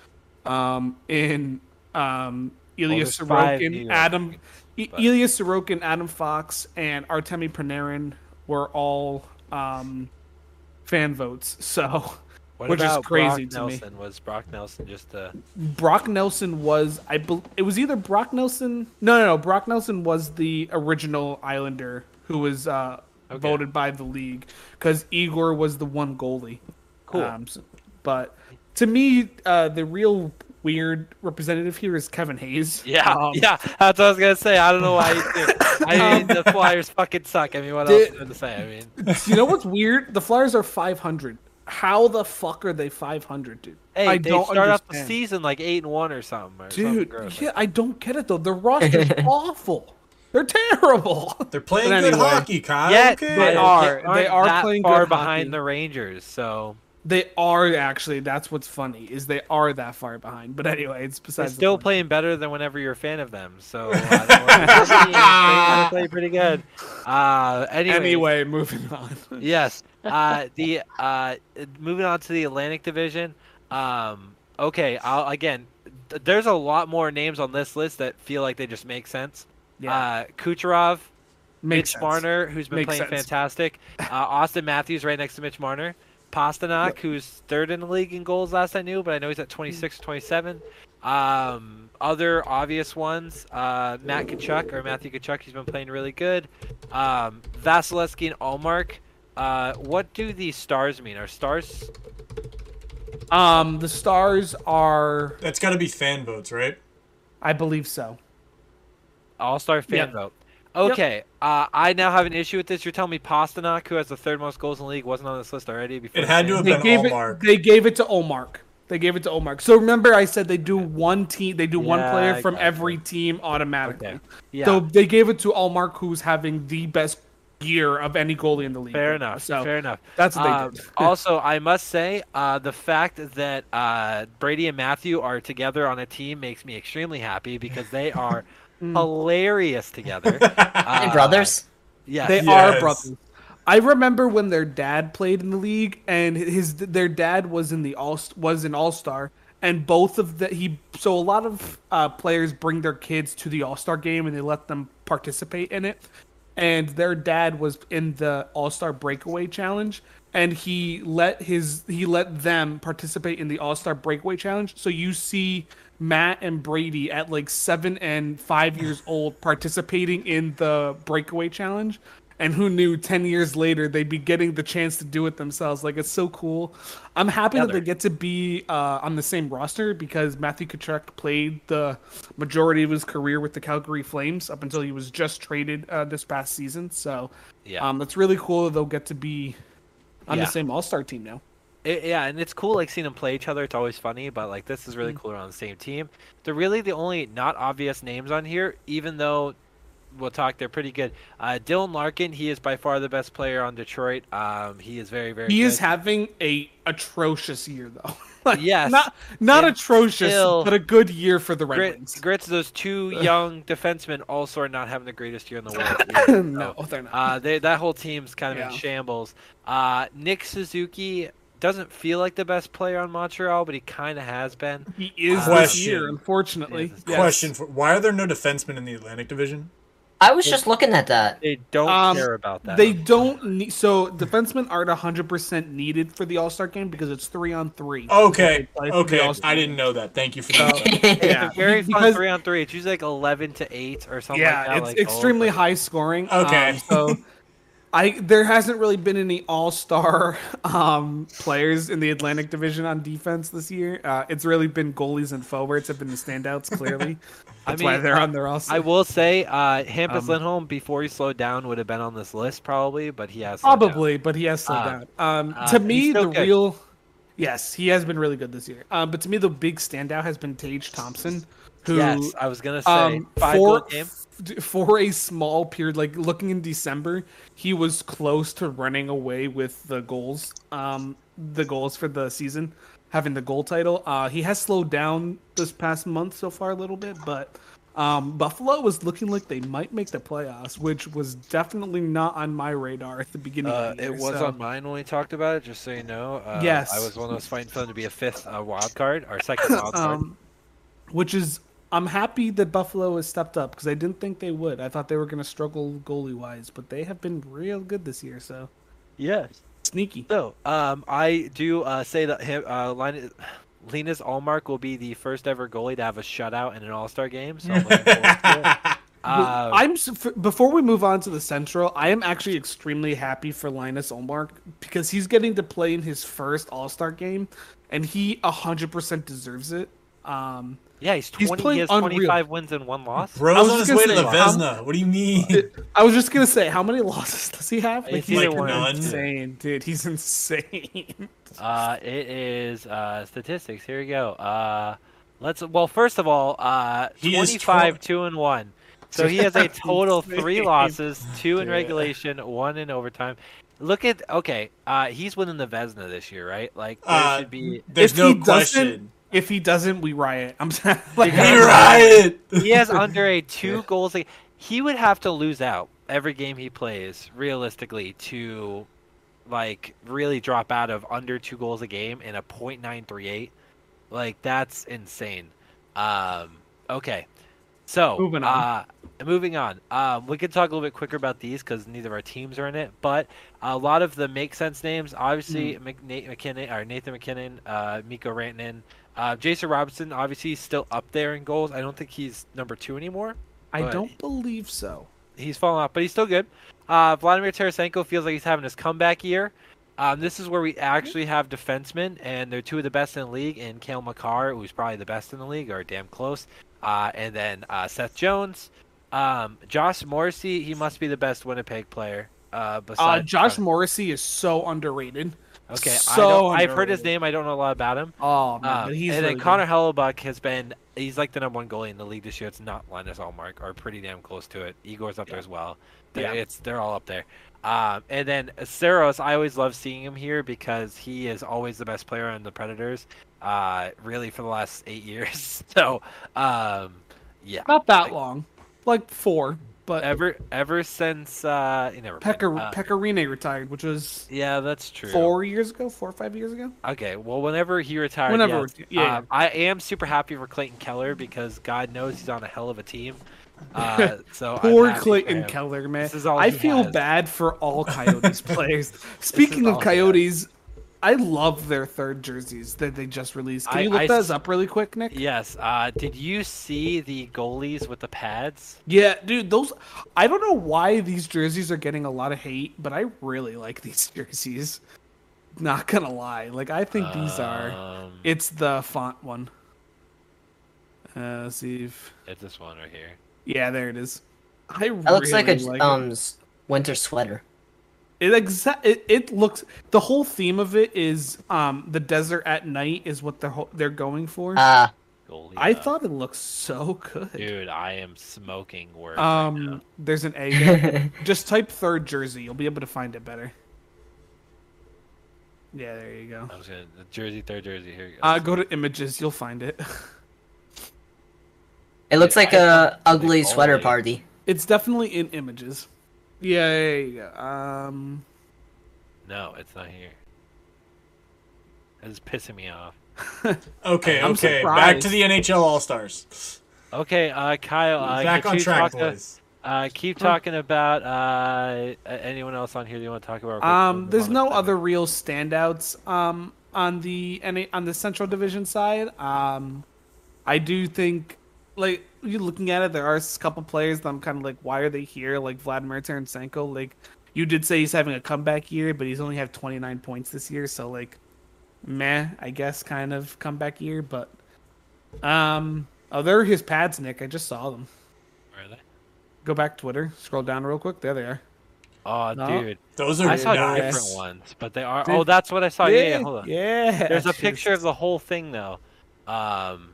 um, in um, Ilya
New
Sorokin, Adam,
but-
Ilya Sorokin, Adam Fox, and Artemi Panarin were all um, fan votes. So
What
which is crazy
Brock
to me.
Nelson? Was Brock Nelson just a
Brock Nelson was I bel it was either Brock Nelson no no no Brock Nelson was the original Islander who was uh,
Okay.
voted by the league because Igor was the one goalie.
Cool.
Um, s- but to me, uh, the real weird representative here is Kevin Hayes. <laughs>
Yeah,
Um,
yeah. That's what I was gonna say. I don't know why. I <laughs> mean, the Flyers fucking suck. I mean, what else
Did-
is there to say? I mean, <laughs>
you know what's weird? The Flyers are 500. How the fuck are they 500, dude?
hey,
I
they
don't
start off the season like eight and one or something. Or
Dude,
gross.
yeah, I don't get it though. The roster's awful. They're terrible.
They're playing
But
good
anyway.
hockey, Kyle.
Yet
okay.
They are. They
aren't
are
that
playing
far
good
behind
hockey.
the Rangers. So
They are actually. That's what's funny is they are that far behind. But anyway, it's
they're
besides. the
still
point.
playing better than whenever you're a fan of them. So I don't know what to <laughs> say. they play pretty good. Uh, anyways,
Anyway, moving on. <laughs>
yes. Uh, the uh, moving on to the Atlantic Division. Um, okay. I'll again. th- There's a lot more names on this list that feel like they just make sense. Uh, Kucherov,
Makes
Mitch
sense.
Marner, who's been
Makes
playing
sense.
fantastic. <laughs> Uh, Auston Matthews right next to Mitch Marner. Pastrnak, who's third in the league in goals last I knew, but I know he's at 26, 27. Um, other obvious ones, uh, Matt Tkachuk or Matthew Tkachuk, he's been playing really good. Um, Vasilevskiy and Ullmark. Uh, what do these stars mean? Are stars?
Um, the Stars are,
That's got to be fan votes, right?
I believe so.
All star fan
Yep.
vote. Okay, uh, I now have an issue with this. You're telling me Pastrnak, who has the third most goals in the league, wasn't on this list already? Before
It had to have
They
been
gave
Ullmark.
it. They gave it to Ullmark. They gave it to Ullmark. So remember, I said they do one team. They do one player from
gotcha.
every team automatically.
Okay. Yeah.
So they gave it to Ullmark, who's having the best year of any goalie in the league.
Fair enough.
So
fair enough.
that's what they
Um,
did. <laughs>
also, I must say, uh, the fact that uh, Brady and Matthew are together on a team makes me extremely happy because they are <laughs>
Mm.
hilarious together. <laughs>
And
Uh,
brothers.
Yes.
They
Yes.
are brothers. I remember when their dad played in the league, and his their dad was in the all was an all star, and both of the he. So a lot of uh, players bring their kids to the all star game, and they let them participate in it. And their dad was in the all star breakaway challenge, and he let his he let them participate in the all star breakaway challenge. So you see Matt and Brady at like seven and five years old participating in the breakaway challenge. And who knew 10 years later they'd be getting the chance to do it themselves? Like, it's so cool. I'm happy that they get to be uh, on the same roster because Matthew Tkachuk played the majority of his career with the Calgary Flames up until he was just traded uh, this past season. So,
Yeah.
um, it's really cool that they'll get to be on
Yeah.
the same All Star team now.
It- yeah, and it's cool like seeing them play each other. It's always funny, but like this is really cool. They're on the same team. They're really the only not obvious names on here, even though we'll talk. They're pretty good. Uh, Dylan Larkin, he is by far the best player on Detroit. Um, he is very, very.
He
good.
is having a atrocious year though. <laughs> like,
Yes.
not not
And
atrocious,
still-
but a good year for the Red
Grit,
Wings.
Grits, those two <laughs> young defensemen also are not having the greatest year in the world. <laughs> either.
no,
So,
they're not.
Uh, they, that whole team's kind of in shambles. Uh, Nick Suzuki doesn't feel like the best player on Montreal, but he kind of has been.
he is this year, unfortunately.
Yes.
Yes.
Question: for, Why are there no defensemen in the Atlantic Division?
I was just looking at that.
They don't
Um,
care about that.
They don't need so defensemen aren't hundred percent needed for the All Star game because it's three on three.
Okay,
They play for the
okay. I didn't know that. Thank you for
So-
that. <laughs>
Yeah,
very fun
because-
three on three. It's usually like eleven to eight or something
yeah,
like that.
it's
like,
extremely
oh,
high scoring.
Okay.
um, so <laughs> I there hasn't really been any All Star um, players in the Atlantic Division on defense this year. Uh, it's really been goalies and forwards have been the standouts. Clearly, <laughs>
I
that's why they're on their roster.
I will say, uh, Hampus
Um,
Lindholm before he slowed down would have been on this list probably, but he has slowed down.
Probably, but he has slowed
Uh,
down. Um,
uh,
to me, the
good.
real yes, he has been really good this year. Um, but to me, the big standout has been Tage Thompson, who
Yes, I was gonna say
um,
five
for
game.
for a small period, like looking in December, he was close to running away with the goals. Um, the goals for the season, having the goal title. Uh, he has slowed down this past month so far a little bit, but. Um, Buffalo was looking like they might make the playoffs, which was definitely not on my radar at the beginning.
Uh,
of the
it was
so-
on mine when we talked about it. Just so you know. Uh,
Yes.
I was one of those fighting for them to be a fifth uh, wild card or second <laughs> wild card.
um, which is I'm happy that Buffalo has stepped up because I didn't think they would. I thought they were going to struggle goalie wise, but they have been real good this year. So
Yes.
sneaky.
So, um, I do uh, say that him, uh, Linus, Linus Ullmark will be the first ever goalie to have a shutout in an All Star game. So I'm looking to it. <laughs> Uh,
I'm before we move on to the Central. I am actually extremely happy for Linus Ullmark because he's getting to play in his first All Star game, and he 100% deserves it. Um,
yeah, he's
he's
20.
playing
He has
unreal.
25 wins and one loss.
I
Bro's
was
on
just
his way to
gonna
the
say, how-
Vezina. What do you mean? <laughs>
I was just gonna say, how many losses does he have?
It's
he's
like
one.
none.
insane, dude. He's insane.
Uh, it is uh, statistics. Here we go. Uh, let's. Well, first of all, uh,
He is
25,
tw-
two and one. So he has a <laughs> total three losses, two in
Yeah.
regulation, one in overtime. Look at okay. Uh, he's winning the Vezina this year, right? Like there
Uh,
should be.
There's
If
no
he doesn't-
question.
If he doesn't, we riot. I'm sorry. <laughs> like,
We <laughs> riot.
He has <laughs> under a two goals. a- He would have to lose out every game he plays, realistically, to like really drop out of under two goals a game in a .938. Like that's insane. Um, okay, so
Moving on.
Uh, moving on. Um, we can talk a little bit quicker about these because neither of our teams are in it. But a lot of the make sense names, obviously,
Hmm.
Mc, MacKinnon or Nathan MacKinnon, uh, Mikko Rantanen, uh, Jason Robertson. Obviously, he's still up there in goals. I don't think he's number two anymore.
I don't believe so.
He's fallen off, but he's still good. Uh, Vladimir Tarasenko feels like he's having his comeback year. Um, this is where we actually have defensemen, and they're two of the best in the league. And Cale Makar, who's probably the best in the league, or damn close. Uh, and then uh, Seth Jones, um, Josh Morrissey. He must be the best Winnipeg player. Uh,
Uh,
besides
Josh Morrissey is so underrated.
Okay, I
so
don't, I've heard his name. I don't know a lot about him.
Oh man, he's
and
really
then Connor
good.
Hellebuyck has been he's like the number one goalie in the league this year. It's not Linus Ullmark or pretty damn close to it. Igor's up there as well. They're,
Yeah.
It's they're all up there. Um, and then Saros, I always love seeing him here because he is always the best player on the Predators. Uh, really for the last eight <laughs> years. So, um, yeah.
Not that long, like four. But
Ever ever since uh, you never. mind. Uh,
Pekka Rinne retired, which was
yeah, that's true.
four years ago, four or five years ago.
Okay, well, whenever he retired,
Whenever,
yes.
yeah,
Um, I am super happy for Clayton Keller because God knows he's on a hell of a team. Uh, <laughs> so
Poor Clayton. Keller, man.
This is all
I feel
has.
bad for all Coyotes <laughs> players. Speaking of Coyotes, I love their third jerseys that they just released. Can
I-
you look
I
those up really quick, Nick?
Yes. Uh, did you see the goalies with the pads?
Yeah, dude, those. I don't know why these jerseys are getting a lot of hate, but I really <laughs> like these jerseys. Not gonna lie, like I think these are.
Um,
It's the font one. Uh, let's see if.
it's this one right here.
Yeah, there it is. I
That looks like a
really like
um s- winter sweater.
It exa- it, it looks the whole theme of it is um the desert at night is what they're ho- they're going for.
Uh,
Goalie.
I
uh,
thought it looked so good.
Dude, I am smoking words. right now.
um, there's an A. <laughs> Just type third jersey. You'll be able to find it better. Yeah, there you go.
I'm just gonna jersey, third jersey. Here. you go.
Uh, go to images. You'll find it.
it looks like
I
a ugly sweater
always.
party.
it's definitely in images. Yeah, there you go. Um,
No, it's not here. It's pissing me off. <laughs>
Okay,
I'm
okay. Back to the NHL All Stars.
Okay, uh, Kyle. Uh,
Back on
keep
track,
talking-
boys.
Uh, keep talking about uh, anyone else on here that you want to talk about?
Um, there's no
on
other real standouts um, on the NA on the Central Division side. Um, I do think, like you looking at it, there are a couple players that I'm kind of like, why are they here? Like Vladimir Tarasenko. Like you did say he's having a comeback year, but he's only had 29 points this year, so like, meh, I guess, kind of comeback year. But um, oh, there are his pads, Nick. I just saw them.
Where are they?
Go back Twitter, scroll down real quick. There they are.
Oh,
No.
dude,
Those are
I saw
nice.
different ones, but they are.
Dude.
Oh, that's what I saw. Yeah, yeah. Hold on.
yeah.
There's a <laughs>
jeez.
picture of the whole thing though. Um,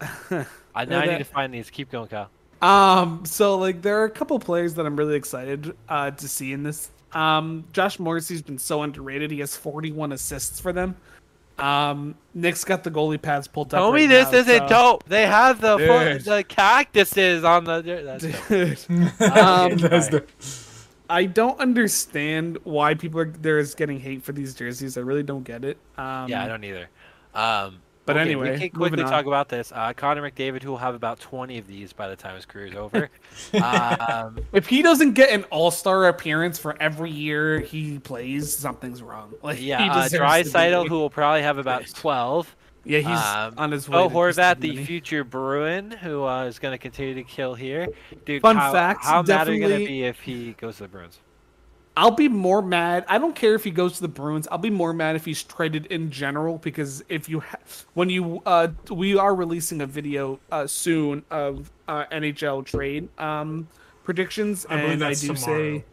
<laughs> I now I need to find these. Keep going, Kyle.
Um, so like there are a couple players that I'm really excited uh to see in this. Um, Josh Morrissey's been so underrated. He has 41 assists for them. Um, Nick's got the goalie pads pulled up.
Tell me this
now,
isn't
so-
dope. They have the fu-
Dude.
the cactuses on the. That's dope.
Dude, <laughs> Um,
That's <laughs>
sorry.
the-
I don't understand why people are there is getting hate for these jerseys. I really don't get it. Um,
yeah, I don't either. Um,
But
Okay,
anyway,
we can quickly talk about this. Uh, Connor McDavid, who will have about 20 of these by the time his career is over. um, <laughs>
If he doesn't get an All Star appearance for every year he plays, something's wrong. <laughs> Like
yeah, uh,
Draisaitl, <laughs>
who will probably have about 12.
yeah, he's
um,
on his way.
Oh, Horvat, the future Bruin, who uh, is going to continue to kill here. Dude,
Fun
how,
fact,
how mad are you going to be if he goes to the Bruins?
I'll be more mad. I don't care if he goes to the Bruins. I'll be more mad if he's traded in general because if you, ha- when you, uh, we are releasing a video uh, soon of uh, NHL trade um predictions,
I
and I do
tomorrow.
say,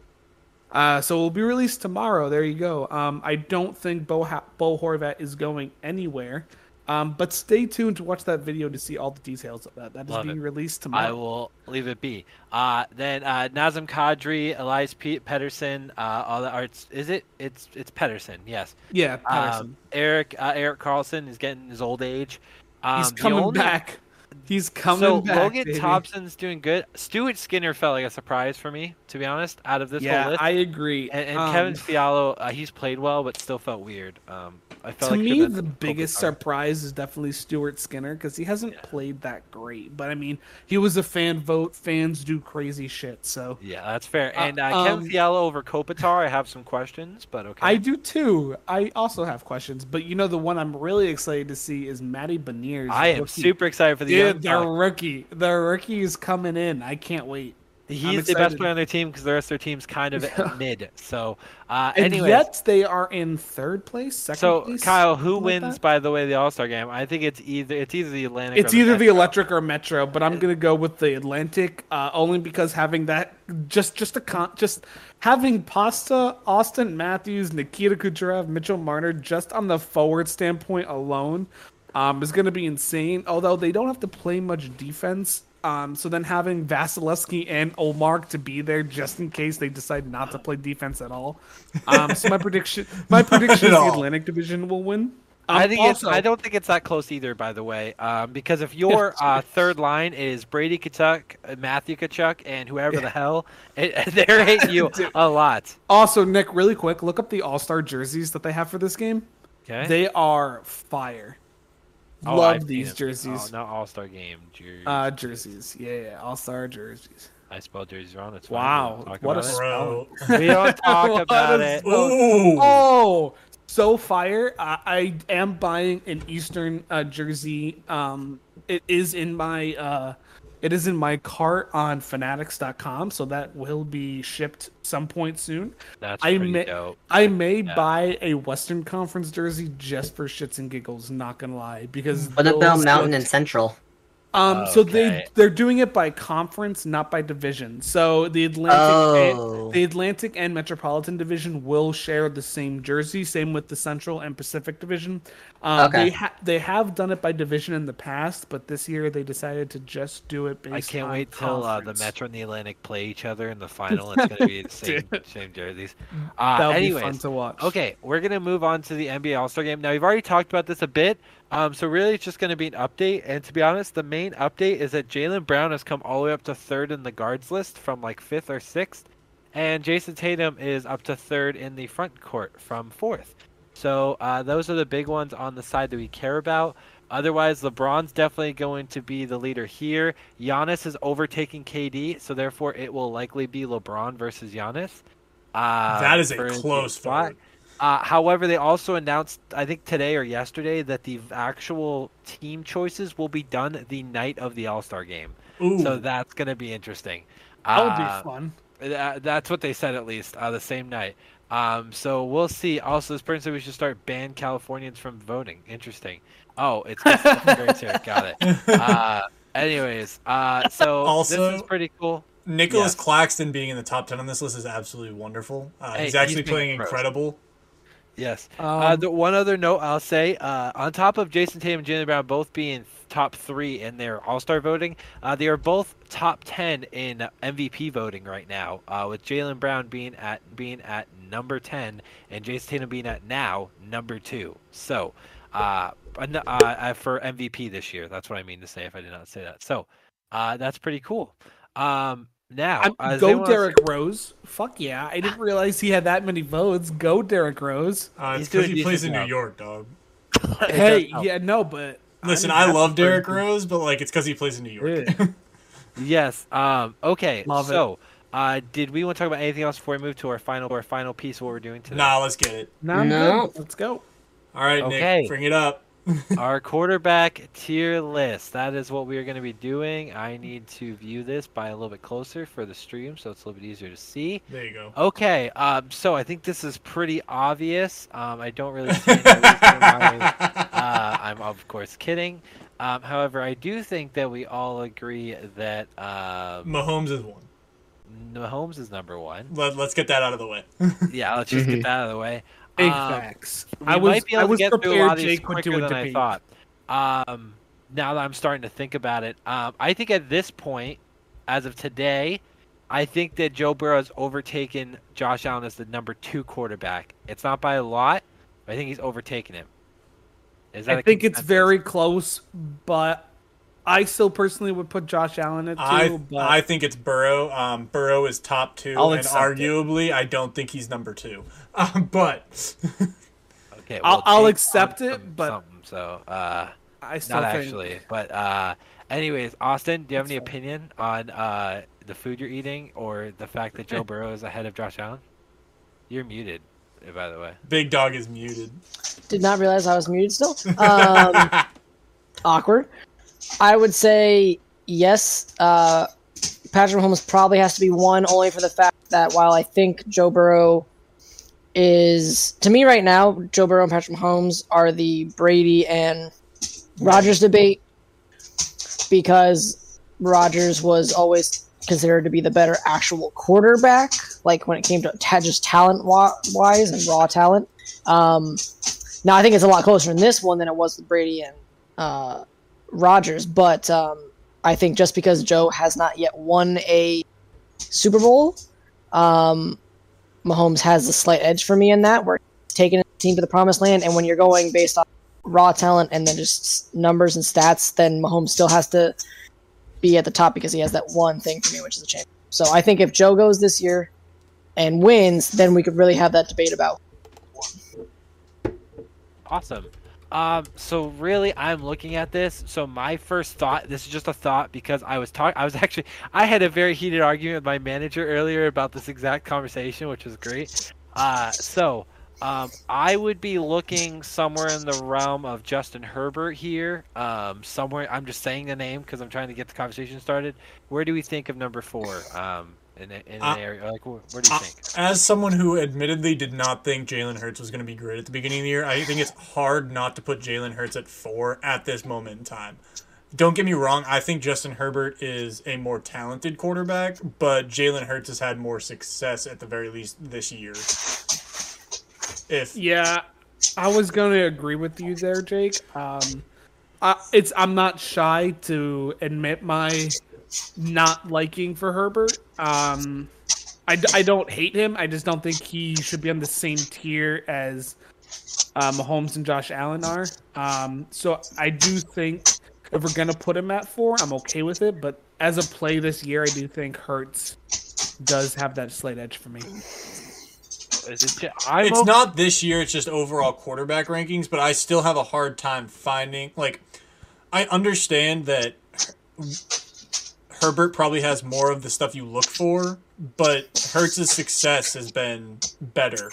uh, so it will be released tomorrow. There you go. Um, I don't think Bo ha- Bo Horvat is going anywhere. Um, but stay tuned to watch that video to see all the details of that. That is
Love
being
it.
released tomorrow.
I will leave it be. Uh, then uh, Nazem Kadri, Elias Pete Pedersen, uh, all the arts. Is it? It's it's Pedersen. Yes.
yeah.
Um, Eric uh, Erik Karlsson is getting his old age. Um,
he's coming
only-
back. He's coming
so
back.
Logan
baby.
Thompson's doing good. Stuart Skinner felt like a surprise for me, to be honest, out of this
yeah,
whole list.
I agree.
and and
Um,
Kevin Fiala, uh, he's played well, but still felt weird. Um, I felt
to
like
me, the biggest surprise is definitely Stuart Skinner because he hasn't
Yeah.
played that great. But I mean, he was a fan vote. Fans do crazy shit. So
Yeah, that's fair.
Uh,
And uh,
um,
Kevin Fiala over Kopitar, I have some questions, but okay.
I do too. I also have questions. But you know, the one I'm really excited to see is Matty Beniers.
I am
rookie.
super excited for the
Dude,
young buck.
rookie. The rookie is coming in. I can't wait.
He's the best player on their team because the rest of their team's kind of <laughs> mid. So, uh,
And
anyways,
yet they are in third place, second
so
place.
Kyle, who
something like
wins? By the way, the All Star game. I think it's either it's either the Atlantic.
It's
or
either the
Metro.
Electric or Metro, but I'm gonna go with the Atlantic, uh, only because having that just just a con just having Pasta, Auston Matthews, Nikita Kucherov, Mitchell Marner just on the forward standpoint alone, um, is gonna be insane. Although they don't have to play much defense. Um, so then having Vasilevskiy and Ullmark to be there just in case they decide not to play defense at all. Um, so my <laughs> prediction, my prediction is the
all.
Atlantic Division will win.
I
Um,
think
also,
it's. I don't think it's that close either. By the way, um, because if your uh, third line is Brady Tkachuk, uh, Matthew Tkachuk, and whoever the hell, <laughs> it, <laughs> they're hating you a lot.
Also, Nick, really quick, look up the All Star jerseys that they have for this game.
Okay.
They are fire.
Oh,
Love
I've
these jerseys.
Oh, not All Star game. Jer-
Uh, jerseys. Yeah, yeah, All Star jerseys.
I spelled jerseys wrong. It's fine.
Wow,
We don't talk
what a
about
Bro.
it. <laughs> We don't talk <laughs> about
a
it.
Ooh.
Oh, so fire! I, I am buying an Eastern uh, jersey. Um, it is in my uh, it is in my cart on Fanatics.com, so that will be shipped some point soon.
That's
I may
dope.
I may buy a Western Conference jersey just for shits and giggles. Not gonna lie, because
What about
those
Mountain
look-
and Central?
Um, so they they're doing it by conference, not by division. So the Atlantic,
Oh.
and, the Atlantic and Metropolitan Division will share the same jersey. Same with the Central and Pacific Division. Um,
Okay.
They ha- they have done it by division in the past, but this year they decided to just do it based.
I can't wait till uh, the. Metro and the Atlantic play each other in the <laughs> final. It's gonna be the same same jerseys. Uh,
That'll
anyways,
be fun to watch.
Okay, we're gonna move on to the NBA All Star Game. Now we've already talked about this a bit, um, so really it's just gonna be an update. And to be honest, the main update is that Jaylen Brown has come all the way up to third in the guards list from like fifth or sixth, and Jayson Tatum is up to third in the front court from fourth. So uh, those are the big ones on the side that we care about. Otherwise, LeBron's definitely going to be the leader here. Giannis is overtaking KD, so therefore it will likely be LeBron versus Giannis. Uh,
That is a close
spot.
Vote.
Uh, however, they also announced, I think today or yesterday, that the actual team choices will be done the night of the All Star game.
Ooh.
So that's going to be interesting.
that would
Uh,
be fun.
Tha- that's what they said at least uh, the same night. Um, so we'll see. Also, this person said we should start ban Californians from voting. Interesting. Oh, it's great here. <laughs> Got it. Uh, anyways, uh, so
Also-
this is pretty cool.
Nicholas
Yes.
Claxton being in the top 10 on this list is absolutely wonderful. Uh,
Hey,
he's actually
he's
playing
gross.
incredible.
Yes.
Um,
uh, the one other note I'll say, uh, on top of Jayson Tatum and Jaylen Brown both being top three in their All Star voting, uh, they are both top ten in MVP voting right now. Uh, with Jaylen Brown being at being at number ten and Jayson Tatum being at now number two. So, uh, uh, uh, for MVP this year, that's what I mean to say if I did not say that. So, uh, that's pretty cool. Um, now,
I'm-
uh,
go
anyone else-
Derrick Rose. Fuck yeah! I didn't realize he had that many votes. Go Derrick Rose.
Uh,
He's
it's because
doing
he plays
decent
in New. York, dog.
Hey, <laughs> yeah, no, but
Listen,
mean,
I love Derrick
pretty-
Rose, but like it's because he plays in New York.
Yeah. <laughs>
Yes. Um. Okay.
Love it.
so, uh, did we want to talk about anything else before we move to our final, our final piece of what we're doing today?
nah, let's get it.
No, I'm
No.
good. Let's go.
All right,
Okay.
Nick, bring it up.
Our quarterback tier list. That is what we are going to be doing. I need to view this by a little bit closer for the stream, so it's a little bit easier to see.
There you go.
Okay, um, so I think this is pretty obvious. Um, I don't really see any reason why. <laughs> Uh, I'm of course kidding. Um, however, I do think that we all agree that um,
Mahomes is one.
Mahomes is number one.
Let, let's get that out of the way.
Yeah, let's just get <laughs> that out of the way.
Big
Um,
facts. I was
might be able
I was
to get through a lot of these
Jake
quicker than I thought. Um, now that I'm starting to think about it, um, I think at this point, as of today, I think that Joe Burrow has overtaken Josh Allen as the number two quarterback. It's not by a lot, but I think he's overtaken him.
I think it's very close, but I still personally would put Josh Allen at two.
I
but
I think it's Burrow. Um, Burrow is top 2
I'll
and
accept it.
arguably, I don't think he's number two. Um, <laughs> but
Okay,
I'll- I'll accept it, but-
so uh,
I still
not
think
actually. But uh, anyways, Austin, do you have
That's
any
fine.
opinion on uh, the food you're eating or the fact that Joe <laughs> Burrow is ahead of Josh Allen? You're muted, uh, by the way.
Big Dog is muted.
Did not realize I was muted still. <laughs> Um, awkward. I would say yes. Uh, Patrick Mahomes probably has to be one, only for the fact that while I think Joe Burrow is, to me right now, Joe Burrow and Patrick Mahomes are the Brady and Rodgers debate because Rodgers was always considered to be the better actual quarterback, like when it came to ta- just talent wise and raw talent. Um, now I think it's a lot closer in this one than it was with Brady and uh, Rodgers, but um, I think just because Joe has not yet won a Super Bowl, um, Mahomes has a slight edge for me in that. We're taking a team to the promised land, and when you're going based on raw talent and then just numbers and stats, then Mahomes still has to be at the top because he has that one thing for me, which is a championship. So I think if Joe goes this year and wins, then we could really have that debate about
Awesome. Um, so really, I'm looking at this. So my first thought, this is just a thought because I was talking. I was <laughs> actually, I had a very heated argument with my manager earlier about this exact conversation, which was great. Uh, so um, I would be looking somewhere in the realm of Justin Herbert here. Um, somewhere, I'm just saying the name because I'm trying to get the conversation started. Where do we think of number four? Um, in, a- in an
Uh,
area like where, where do you
Uh,
think?
As someone who admittedly did not think Jalen Hurts was going to be great at the beginning of the year, I think it's hard not to put Jalen Hurts at four at this moment in time. Don't get me wrong, I think Justin Herbert is a more talented quarterback, but Jalen Hurts has had more success at the very least this year. If
Yeah, I was going to agree with you there, Jake. Um, I, it's I'm not shy to admit my not liking for Herbert. Um, I, d- I don't hate him. I just don't think he should be on the same tier as uh, Mahomes and Josh Allen are. Um, so I do think if we're gonna put him at four, I'm okay with it. But as a play this year, I do think Hurts does have that slight edge for me.
Is it I'm
it's
okay-
not this year, it's just overall quarterback rankings, but I still have a hard time finding like I understand that Herbert probably has more of the stuff you look for, but Hurts's success has been better,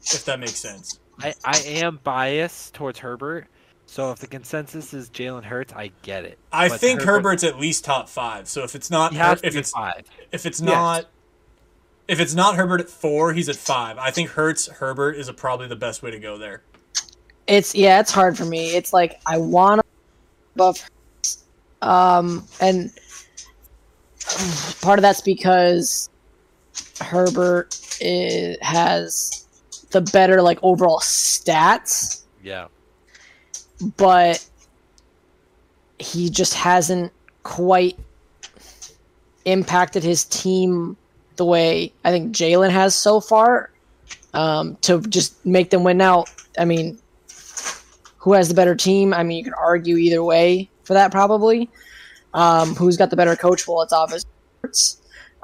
if that makes sense.
I, I am biased towards Herbert. So if the consensus is Jalen Hurts, I get it.
I
But
think
Herbert-
Herbert's at least top five. So if it's not
He
Her-
has to
if
be
it's
five.
if it's
Yes.
not if it's not Herbert at four, he's at five. I think Hertz Herbert is a, probably the best way to go there.
it's yeah, it's hard for me. It's like I want to buff, um, and part of that's because Herbert is, has the better like overall stats,
Yeah.
but he just hasn't quite impacted his team the way I think Jalen has so far. Um, to just make them win now. I mean, who has the better team? I mean, you can argue either way for that probably. Um, who's got the better coach? Well, it's obvious.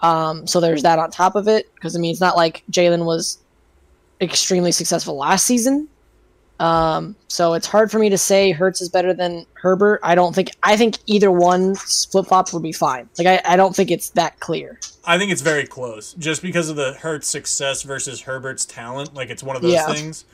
Um, so there's that on top of it because I mean, it's not like Jalen was extremely successful last season. Um, so it's hard for me to say Hurts is better than Herbert. I don't think. I think either one flip flops would be fine. Like I, I don't think it's that clear.
I think it's very close, just because of the Hurts success versus Herbert's talent. Like it's one of those
Yeah.
things.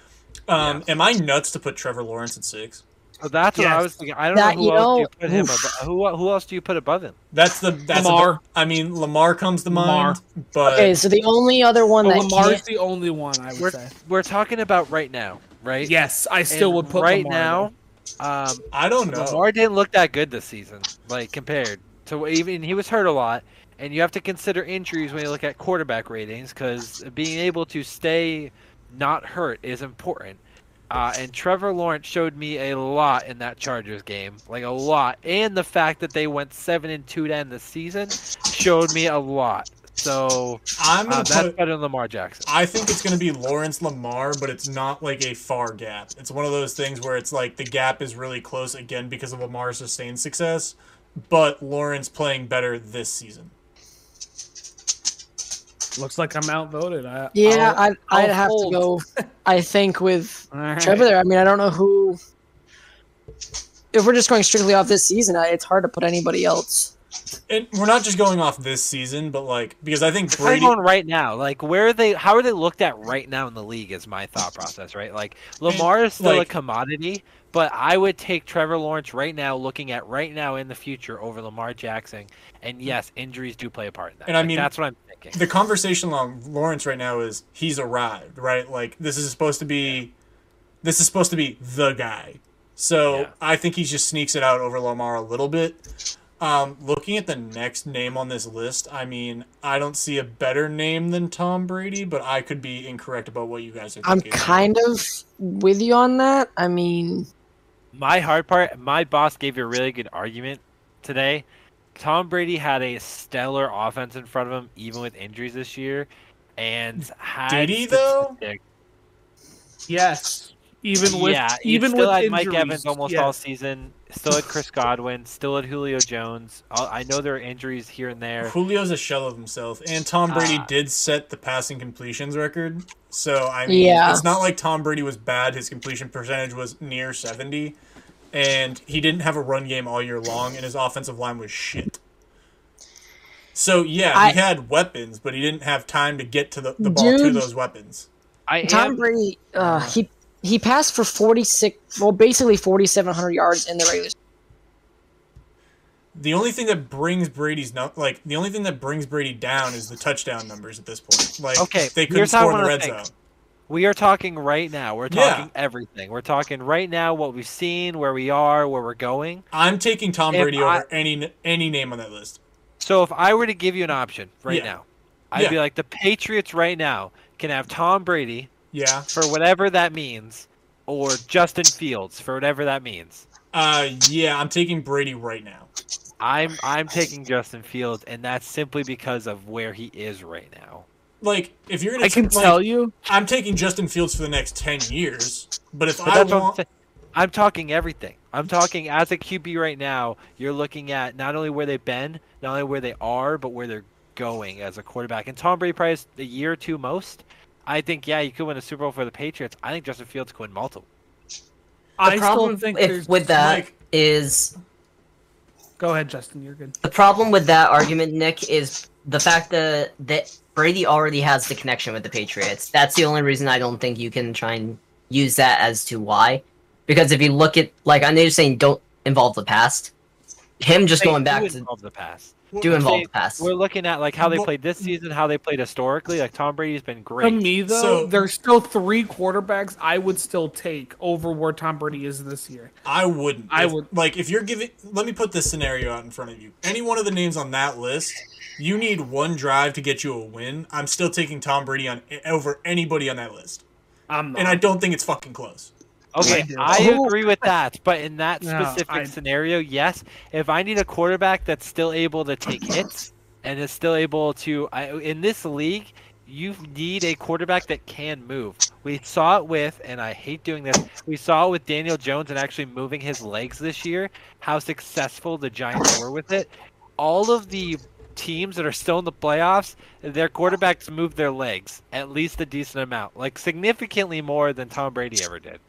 Um, Am I nuts to put Trevor Lawrence at six?
So that's what I was thinking. I don't
That,
know who
you
else
know,
you put him above. Who who else do you put above him?
That's the that's the-
Lamar.
I mean, Lamar comes to
Lamar.
mind, but
Okay, so the only other one
But
that
Lamar's
can't,
the only one I would
We're
say.
we're talking about right now, right?
Yes, I still
And
would put
right
Lamar
now. Um,
I don't know.
Lamar didn't look that good this season, like compared to even he was hurt a lot, and you have to consider injuries when you look at quarterback ratings because being able to stay not hurt is important. Uh, and Trevor Lawrence showed me a lot in that Chargers game, like a lot, and the fact that they went seven and two to end the season showed me a lot. So
I'm
uh, that's
put.
better than Lamar Jackson.
I think it's gonna be Lawrence Lamar, but it's not like a far gap. It's one of those things where it's like the gap is really close again because of Lamar's sustained success, but Lawrence playing better this season.
Looks like I'm outvoted. I,
yeah,
I'll-
I'd, I'd
I'll
have
fold.
to go. <laughs> I think with
All right.
Trevor there. I mean, I don't know who. If we're just going strictly off this season, I- it's hard to put anybody else.
And we're not just going off this season, but like because I think Brady.
going right now. Like, where are they? How are they looked at right now in the league? Is my thought process right? Like, Lamar is still
like-
a commodity, but I would take Trevor Lawrence right now, looking at right now in the future over Lamar Jackson. And yes, injuries do play a part in that.
And I
Like,
mean,
that's what I'm thinking.
the conversation on Lawrence right now is he's arrived, right? Like this is supposed to be this is supposed to be the guy. So
Yeah.
I think he just sneaks it out over Lamar a little bit. Um, looking at the next name on this list, I mean, I don't see a better name than Tom Brady, but I could be incorrect about what you guys are
I'm kind of with you on that. I mean,
My hard part, my boss gave you a really good argument today. Tom Brady had a stellar offense in front of him, even with injuries this year. And had
Did he, though?
Yes. Even with
yeah, you
even
still
with
had Mike Evans almost
yeah.
all season. Still had Chris Godwin. Still had Julio Jones. I I know there are injuries here and there.
Julio's a shell of himself, and Tom Brady
Ah.
did set the passing completions record. So I mean,
Yeah.
it's not like Tom Brady was bad. His completion percentage was near seventy, and he didn't have a run game all year long, and his offensive line was shit. So yeah,
I-
he had weapons, but he didn't have time to get to the, the ball to those weapons.
I
Tom
am,
Brady, uh, he he passed for 46, well, basically 4,700 yards in the regular.
The only thing that brings Brady's no, like the only thing that brings Brady down is the touchdown numbers at this point. Like
Okay,
they couldn't
here's how I
score in the
wanna
red
think.
zone.
We are talking right now. We're
Yeah.
talking everything. We're talking right now what we've seen, where we are, where we're going.
I'm taking Tom
If
Brady
I-
over any any name on that list.
So if I were to give you an option right
Yeah.
now, I'd
Yeah.
be like the Patriots right now can have Tom Brady
Yeah.
for whatever that means, or Justin Fields for whatever that means.
Uh, yeah, I'm taking Brady right now.
I'm I'm taking Justin Fields, and that's simply because of where he is right now.
Like, if you're gonna,
I can
like,
tell you.
I'm taking Justin Fields for the next ten years. But if
But
I
that's what I'm
want.
I'm talking everything. I'm talking as a QB right now. You're looking at not only where they've been, not only where they are, but where they're going as a quarterback. And Tom Brady probably has a year or two most. I think yeah, you could win a Super Bowl for the Patriots. I think Justin Fields could win multiple.
The
I
problem
still think
if- with that
like-
is
Go ahead, Justin. You're good.
the problem with that argument, Nick, is the fact that that Brady already has the connection with the Patriots. That's the only reason I don't think you can try and use that as to why. Because if you look at like I know you're saying don't involve the past, him just
They
going back
do
to
involve the past.
do
I'm
involve
saying
the past.
We're looking at like how they played this season, how they played historically. Like Tom Brady's been
To
great.
me, though,
So-
there's still three quarterbacks I would still take over where Tom Brady is this year.
I wouldn't.
I
If-
would-
Like, if you're giving, let me put this scenario out in front of you. Any one of the names on that list, you need one drive to get you a win. I'm still taking Tom Brady on over anybody on that list,
I'm not.
and I don't think it's fucking close.
Okay,
I do.
I
Oh.
agree with that. But in that
No,
specific
I-
scenario, yes. If I need a quarterback that's still able to take hits and is still able to, I, in this league, you need a quarterback that can move. We saw it with, and I hate doing this. We saw it with Daniel Jones and actually moving his legs this year. How successful the Giants were with it. All of the teams that are still in the playoffs, their quarterbacks move their legs at least a decent amount, like significantly more than Tom Brady ever did.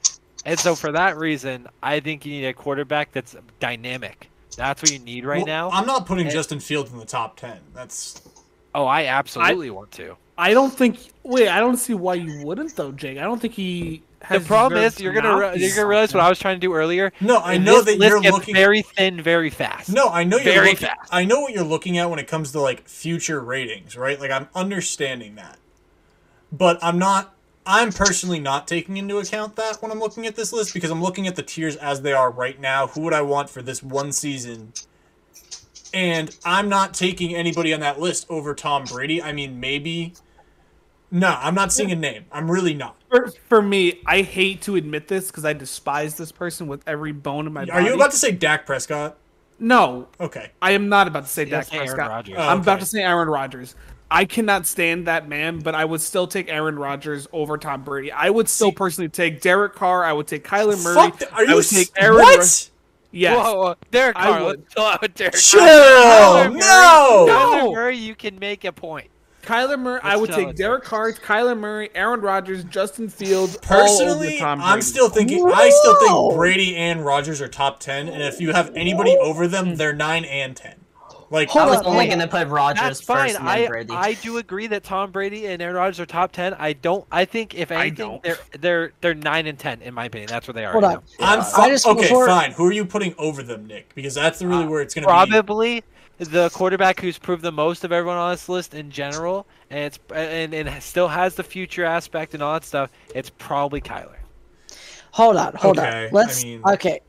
And so for that reason, I think you need a quarterback that's dynamic. That's what you need right
Well,
now.
I'm not putting
And-
Justin Fields in the top ten. That's
oh, I absolutely want to.
I don't think. Wait, I don't see why you wouldn't though, Jake. I don't think he.
The problem is you're gonna re- you're gonna realize what I was trying to do earlier.
no. I know
this
that
list
you're
gets
looking.
very thin, very fast.
No, I know you're
Very
looking.
fast.
I know what you're looking at when it comes to like future ratings, right? Like I'm understanding that, but I'm not. I'm personally not taking into account that when I'm looking at this list because I'm looking at the tiers as they are right now. Who would I want for this one season? And I'm not taking anybody on that list over Tom Brady. I mean, maybe. No, I'm not seeing a name. I'm really not.
For, for me, I hate to admit this because I despise this person with every bone in my
Are
body.
Are you about to say Dak Prescott?
No,
Okay.
I am not about to say
He
Dak
does say Aaron
Prescott.
Rodgers.
Oh,
I'm about to say Aaron Rodgers. I cannot stand that man, but I would still take Aaron Rodgers over Tom Brady. I would still
See-
personally take Derek Carr. I would take Kyler Murray.
Fuck. th- Are
I
you
would
s-
take Aaron
what?
Rod- Yes.
Whoa, whoa, Derek
I
Carr.
would.
Let's chill out with Derek
Chill.
Carr. Kyler Murray-
No.
Kyler
No.
Murray, you can make a point.
Kyler Murray. I
Let's
would take. Derek Carr, Kyler Murray, Aaron Rodgers, Justin Fields. all
Personally,
over Tom
I'm still thinking. I still think Brady and Rodgers are top ten, and if you have anybody over them, they're nine and ten. Like
Hold
I was
on,
only gonna put Rodgers
That's fine.
first and
I
Brady.
I do agree that Tom Brady and Aaron Rodgers are top ten. I don't. I think if
I
anything,
don't.
they're they're they're nine and ten in my opinion. That's where they are.
Hold
right
on.
I'm
I
fu-
just-
okay.
before-
Fine. Who are you putting over them, Nick? Because that's really uh, where it's gonna be.
Probably the quarterback who's proved the most of everyone on this list in general, and it's and, and still has the future aspect and all that stuff. It's probably Kyler.
Hold on, hold
Okay,
on. Let's
mean-
okay.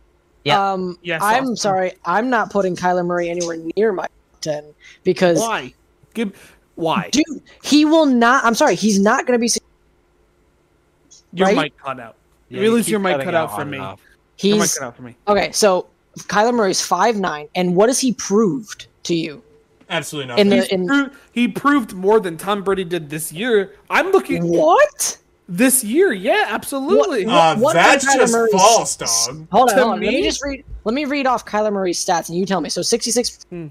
Yeah.
Um,
Yes,
I'm
Austin.
sorry. I'm not putting Kyler Murray anywhere near my ten because,
Why? Give why?
dude, he will not. I'm sorry. He's not going to be.
Your
right?
mic cut out.
Yeah,
Really,
you
is your mic cut out for
on
me?
and off.
Your mic
He's
cut out for me.
okay. So Kyler Murray's five nine, and what has he proved to you
Absolutely not.
in the in
pro- he proved more than Tom Brady did this year. I'm looking
what?
this year. Yeah, absolutely.
uh,
what
that's just
Murray's-
false, dog.
Hold on,
To
hold on. Let me
me?
just read. Let me read off Kyler Murray's stats, and you tell me. So 66.
Hmm.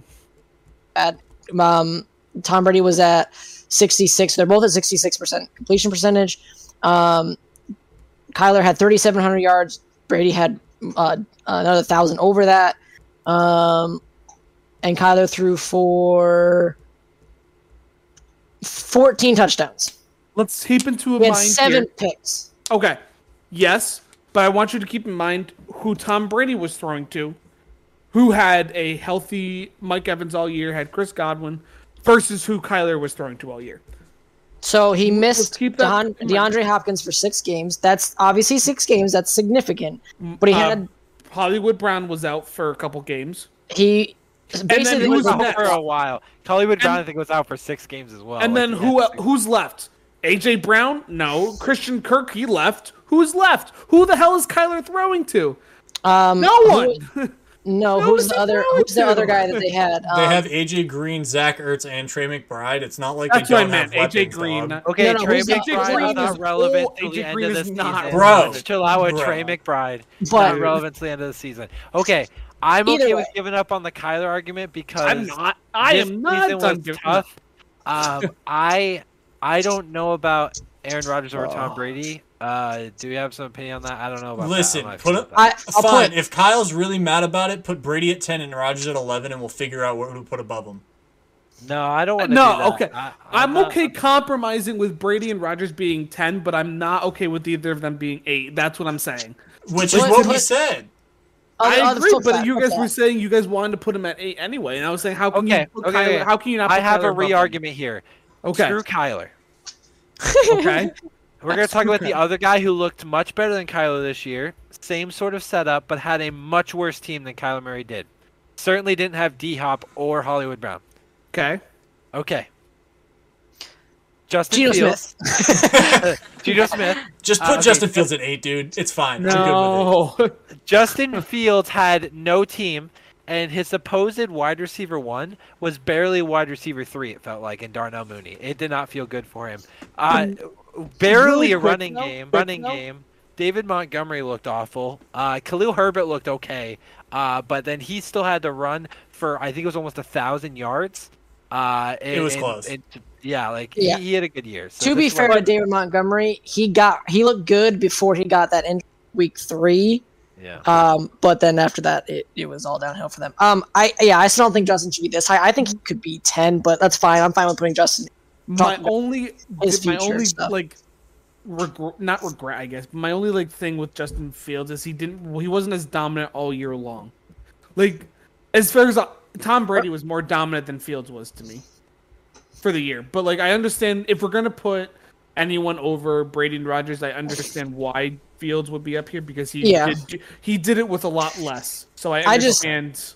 At um, Tom Brady was at 66. They're both at 66 percent completion percentage. Um, Kyler had 3,700 yards. Brady had uh, another thousand over that. Um, and Kyler threw for 14 touchdowns
Let's keep into a
and
mind
seven
here.
picks.
Okay, yes, but I want you to keep in mind who Tom Brady was throwing to, who had a healthy Mike Evans all year, had Chris Godwin, versus who Kyler was throwing to all year.
So he missed
keep that
Deon-
in mind.
DeAndre Hopkins for six games. That's obviously six games. That's significant. But he
Uh,
had
Hollywood Brown was out for a couple games,
he basically
who's
was
out
next?
for a while. Hollywood Brown, I think, was out for six games as well.
and
like,
then who
had
el- who's left? AJ Brown? No. Christian Kirk? He left. Who's left? Who the hell is Kyler throwing to?
um,
No
who-
one. <laughs>
no, who's the other?
throwing
Who's the other guy that they had?
They
Um,
have AJ Green, Zach Ertz, and Trey McBride. It's not like
That's
they don't have
meant. AJ
weapons,
Green.
dog.
Okay,
No, no,
Trey
AJ
McBride
Green
is not
is
relevant
old.
till the
AJ
end
Green
of the
is not
season.
Bro.
Let's chill out with Trey McBride.
But-
not relevant to the end of the season. Okay, I'm
Either
okay
way.
with giving up on the Kyler argument because
I'm not. I
this
am not
season
done
was
giving-
tough. Um, I I don't know about Aaron Rodgers over Tom
Oh.
Brady. Uh, do you have some opinion on that? I don't know about
Listen,
that. I'm
put
sure
it-
I, I'll
Fine.
put
If Kyle's really mad about it, put Brady at ten and Rodgers at eleven, and we'll figure out where, who to put above them.
No, I don't want to.
No,
do that.
okay.
I,
I'm
not-
okay compromising with Brady and Rodgers being 10, but I'm not okay with either of them being 8. That's what I'm saying.
Which is what we said.
On the-
I
on
agree, but
side,
you
flip
guys were saying you guys wanted to put him at 8 anyway, and I was saying how can
Okay,
you
okay,
Kyler,
okay.
how can you not
I have
Kyler
a
above
re-argument here.
Okay.
Screw Kyler. <laughs>
Okay.
We're going to talk
Screw
about the other guy who looked much better than Kyler this year. Same sort of setup, but had a much worse team than Kyler Murray did. Certainly didn't have D Hop or Hollywood Brown.
okay.
Okay. Justin
Geno
Fields.
Smith. <laughs>
Geno Smith.
Just
Uh,
put
okay,
Justin Fields at eight, dude. It's fine. I'm good with it.
No. <laughs>
Justin Fields had no team, and his supposed wide receiver one was barely wide receiver three. It felt like in Darnell Mooney. It did not feel good for him. Uh, barely
Really
a running
note,
game.
quick
Running
note.
game. David Montgomery looked awful. Uh, Khalil Herbert looked okay, uh, but then he still had to run for I think it was almost a thousand yards. Uh,
It was
and-
close.
and- yeah, like
Yeah.
He, he had a good year. So
to be fair to David Montgomery, he got he looked good before he got that in week three.
Yeah.
Um, but then after that, it, it was all downhill for them. Um, I yeah, I still don't think Justin should be this high. I think he could be ten, but that's fine. I'm fine with putting Justin.
My only,
his
my only
stuff.
like, regret, not regret, I guess. But my only like thing with Justin Fields is he didn't, well, he wasn't as dominant all year long. Like, as far as uh, Tom Brady was more dominant than Fields was to me for the year. But like, I understand if we're gonna put anyone over Brady and Rogers, I understand why Fields would be up here because he
Yeah.
did, he did it with a lot less. So I
I just-
understand.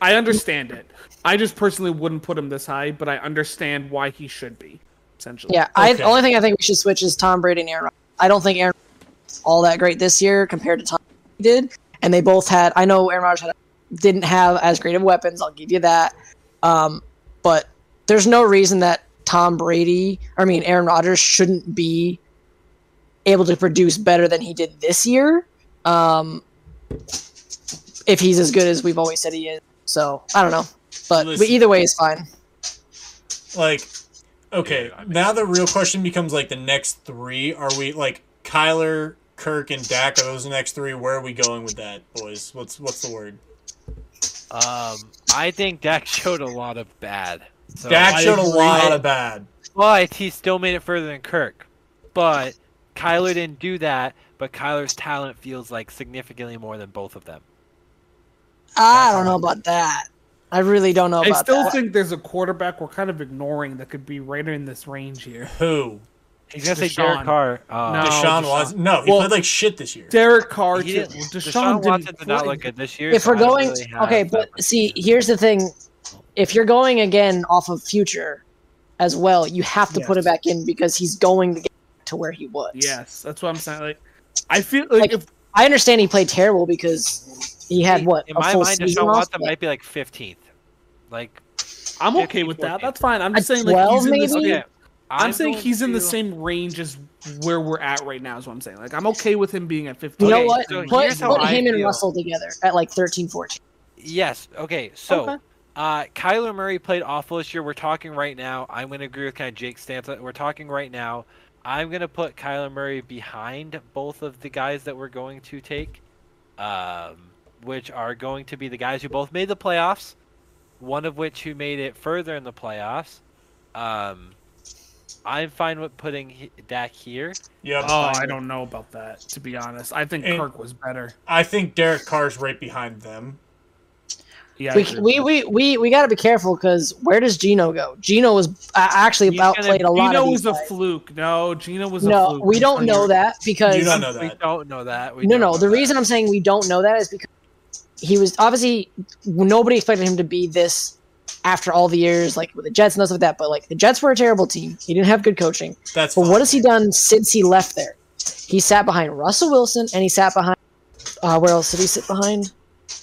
I understand it. I just personally wouldn't put him this high, but I understand why he should be. Essentially,
Yeah, I the only thing I think we should switch is Tom Brady and Aaron. Rodgers. I don't think Aaron Rodgers all that great this year compared to Tom Brady did, and they both had. I know Aaron Rodgers had, didn't have as great of weapons. I'll give you that. Um, but there's no reason that Tom Brady, I mean Aaron Rodgers, shouldn't be able to produce better than he did this year. Um, if he's as good as we've always said he is. So I don't know, but, but either way is fine.
Like, okay,
Yeah, I mean-
now the real question becomes like the next three. Are we like Kyler, Kirk, and Dak? Are those the next three? Where are we going with that, boys? What's what's the word?
Um, I think Dak <laughs> showed a lot of bad. So
Dak showed a
agree.
lot of bad.
But he still made it further than Kirk. But Kyler didn't do that. But Kyler's talent feels like significantly more than both of them.
I
That's
don't know about that. I really don't know
I
about
still
that.
think there's a quarterback we're kind of ignoring that could be right in this range here.
Who?
He's gonna say
Deshaun.
Derek Carr. Uh,
No.
Deshaun
Deshaun.
was no. He
Well-
played like shit this year.
Derek Carr,
he
too.
didn't,
Deshaun,
Deshaun Watson
didn't
did not look good this year.
if
so
we're going,
really
okay, but see, here's the thing: if you're going again off of future as well, you have to put it back in because he's going to get to where he was.
Yes, that's what I'm saying. Like, I feel like,
Like,
if
I understand he played terrible because he had what
In
a
my
full
mind,
season
Deshaun Watson
but-
might be like 15th. Like,
I'm
15,
okay with that. That's fine. I'm just saying, like, he's in the
maybe?
same,
okay.
I'm, saying
going
he's in the same range as where we're at right now. Is what I'm saying. Like, I'm okay with him being at 15.
You know
Okay,
what?
so
put
here's how
put
I
him and
feel.
Russell together at like 13, 14.
Yes. Okay. So,
Okay.
Uh, Kyler Murray played awful this year. We're talking right now. I'm going to agree with kind of Jake's stance. We're talking right now. I'm going to put Kyler Murray behind both of the guys that we're going to take, um, which are going to be the guys who both made the playoffs. One of which who made it further in the playoffs. Um, I'm fine with putting he- Dak here.
Yep.
Oh, I don't know about that. To be honest, I think
And-
Kirk was better.
I think Derek Carr's right behind them.
Yeah,
We,
agree
we, we, we, we got to be careful because where does Gino go? Gino was uh, actually
He's gonna-
outplayed a
that.
lot
Gino
of these
was a
guys.
fluke. No, Gino was a
No,
fluke.
we don't know that because
You don't know
We don't know that. We
no, no. The
that.
reason I'm saying we don't know that is because he was obviously nobody expected him to be this after all the years, like with the Jets and stuff like that. But like the Jets were a terrible team. He didn't have good coaching.
That's.
But
fine.
what has he done since he left there? He sat behind Russell Wilson and he sat behind. Uh, where else did he sit behind?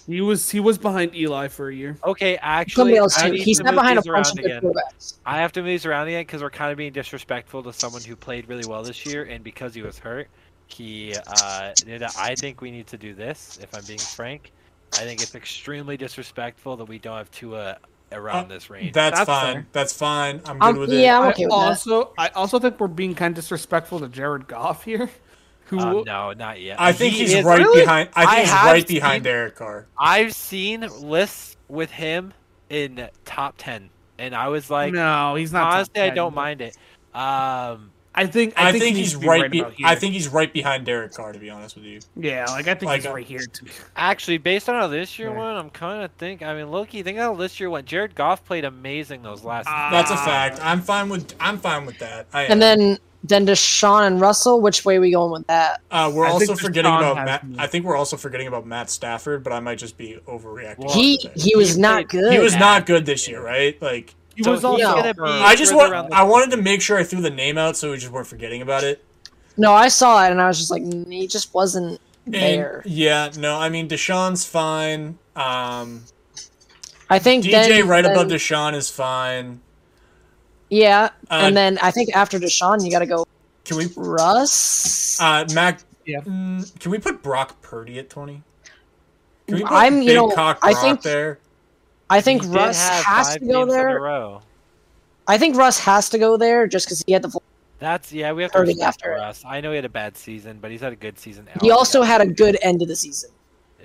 He was he was behind Eli for a year.
Okay, actually,
Somebody else
I
too.
need
He
to
sat
move
behind a
these
bunch
around
of good
again.
quarterbacks.
I have to move these around again because we're kind of being disrespectful to someone who played really well this year, and because he was hurt, he uh, did. I think we need to do this. If I'm being frank, I think it's extremely disrespectful that we don't have Tua around
Uh,
this range.
That's,
That's
fine.
fair.
That's fine. I'm good
Um,
with it.
yeah, I'm
I
okay with that.
also I also think we're being kind of disrespectful to Jared Goff here. Who
Um, no, not yet.
I think
He
he's
is-
right
Really?
behind. I think
I
he's
have
right behind
seen-
Derek Carr.
I've seen lists with him in top ten, and I was like,
no, he's not. top
honestly, I don't
but
mind it. Um,
I think I,
I, think,
he needs
he's
to be
right. be- I think he's right behind Derek Carr. To be honest with you.
yeah, like I think
Like,
he's
uh,
right here too.
Actually, based on how this year
Yeah.
went, I'm kind of think. I mean, Loki, think how this year went. Jared Goff played amazing those last.
Ah.
That's a fact. I'm fine with. I'm fine with that. I.
And then then Deshaun and Russell. Which way are we going with that?
Uh, we're
I
also forgetting
Deshaun
about Matt.
me.
I think we're also forgetting about Matt Stafford, but I might just be overreacting.
Well,
he he was
he
not
played-
good.
He was
bad
not good
this
this year,
year.
right? Like
He
So
was
he's
also
gonna
be-
I just want,
the-
I wanted to make sure I threw the name out so we just weren't forgetting about it.
No, I saw it and I was just like, "Mm, he just wasn't
And,
there.
yeah, no, I mean Deshaun's fine. Um,
I think
DJ
then,
right
then-
above Deshaun is fine.
Yeah,
Uh,
and then I think after Deshaun, you got to go
Can we,
Russ.
uh, Mac?
Yeah.
mm, can we put Brock Purdy at twenty? Can we put
I'm, you know,
Cock
I think-
there?
I think
He
Russ has to go
games in a
there. I think Russ has to go there just because he had the. full-
That's yeah. We have to respect
after.
Russ. I know he had a bad season, but he's had a good season.
He also had a good end of the season.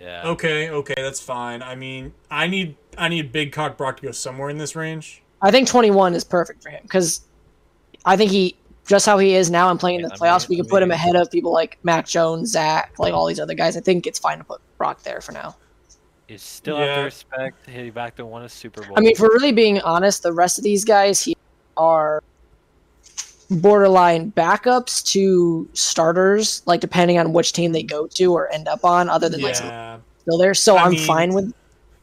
yeah.
Okay, okay, that's fine. I mean, I need I need Big Cock Brock to go somewhere in this range.
I think 21 is perfect for him because I think he just how he is now and playing in the
Yeah, I
playoffs,
mean-
we can put him ahead of people like Mac Jones, Zach, like all these other guys. I think it's fine to put Brock there for now.
You still have
Yeah.
to respect he back to won a Super Bowl.
I mean, if we're really being honest, the rest of these guys here are borderline backups to starters, like depending on which team they go to or end up on, other than like
Yeah.
still there. So
I
I'm
mean-
fine with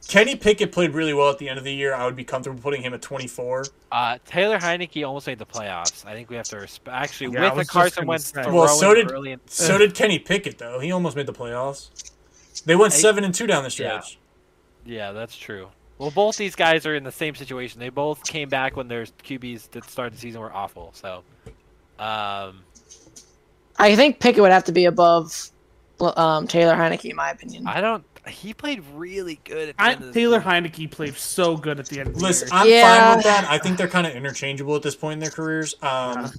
Kenny Pickett played really well at the end of the year. I would be comfortable putting him at 24.
uh, Taylor Heinicke almost made the playoffs. I think we have to respect. Actually,
Yeah,
with the Carson Wentz
Well, so did-
early in,
So did Kenny Pickett though. He almost made the playoffs. They went
Hey.
7 and 2 down the stretch.
yeah, that's true. Well, both these guys are in the same situation. They both came back when their QBs that started the season were awful. So, um,
I think Pickett would have to be above um, Taylor Heinicke, in my opinion.
I don't. He played really good. At the
I,
end of the
Taylor
season.
Heinicke played so good at the end of the
Listen,
year.
I'm
Yeah.
fine with that. I think they're kind of interchangeable at this point in their careers. Um,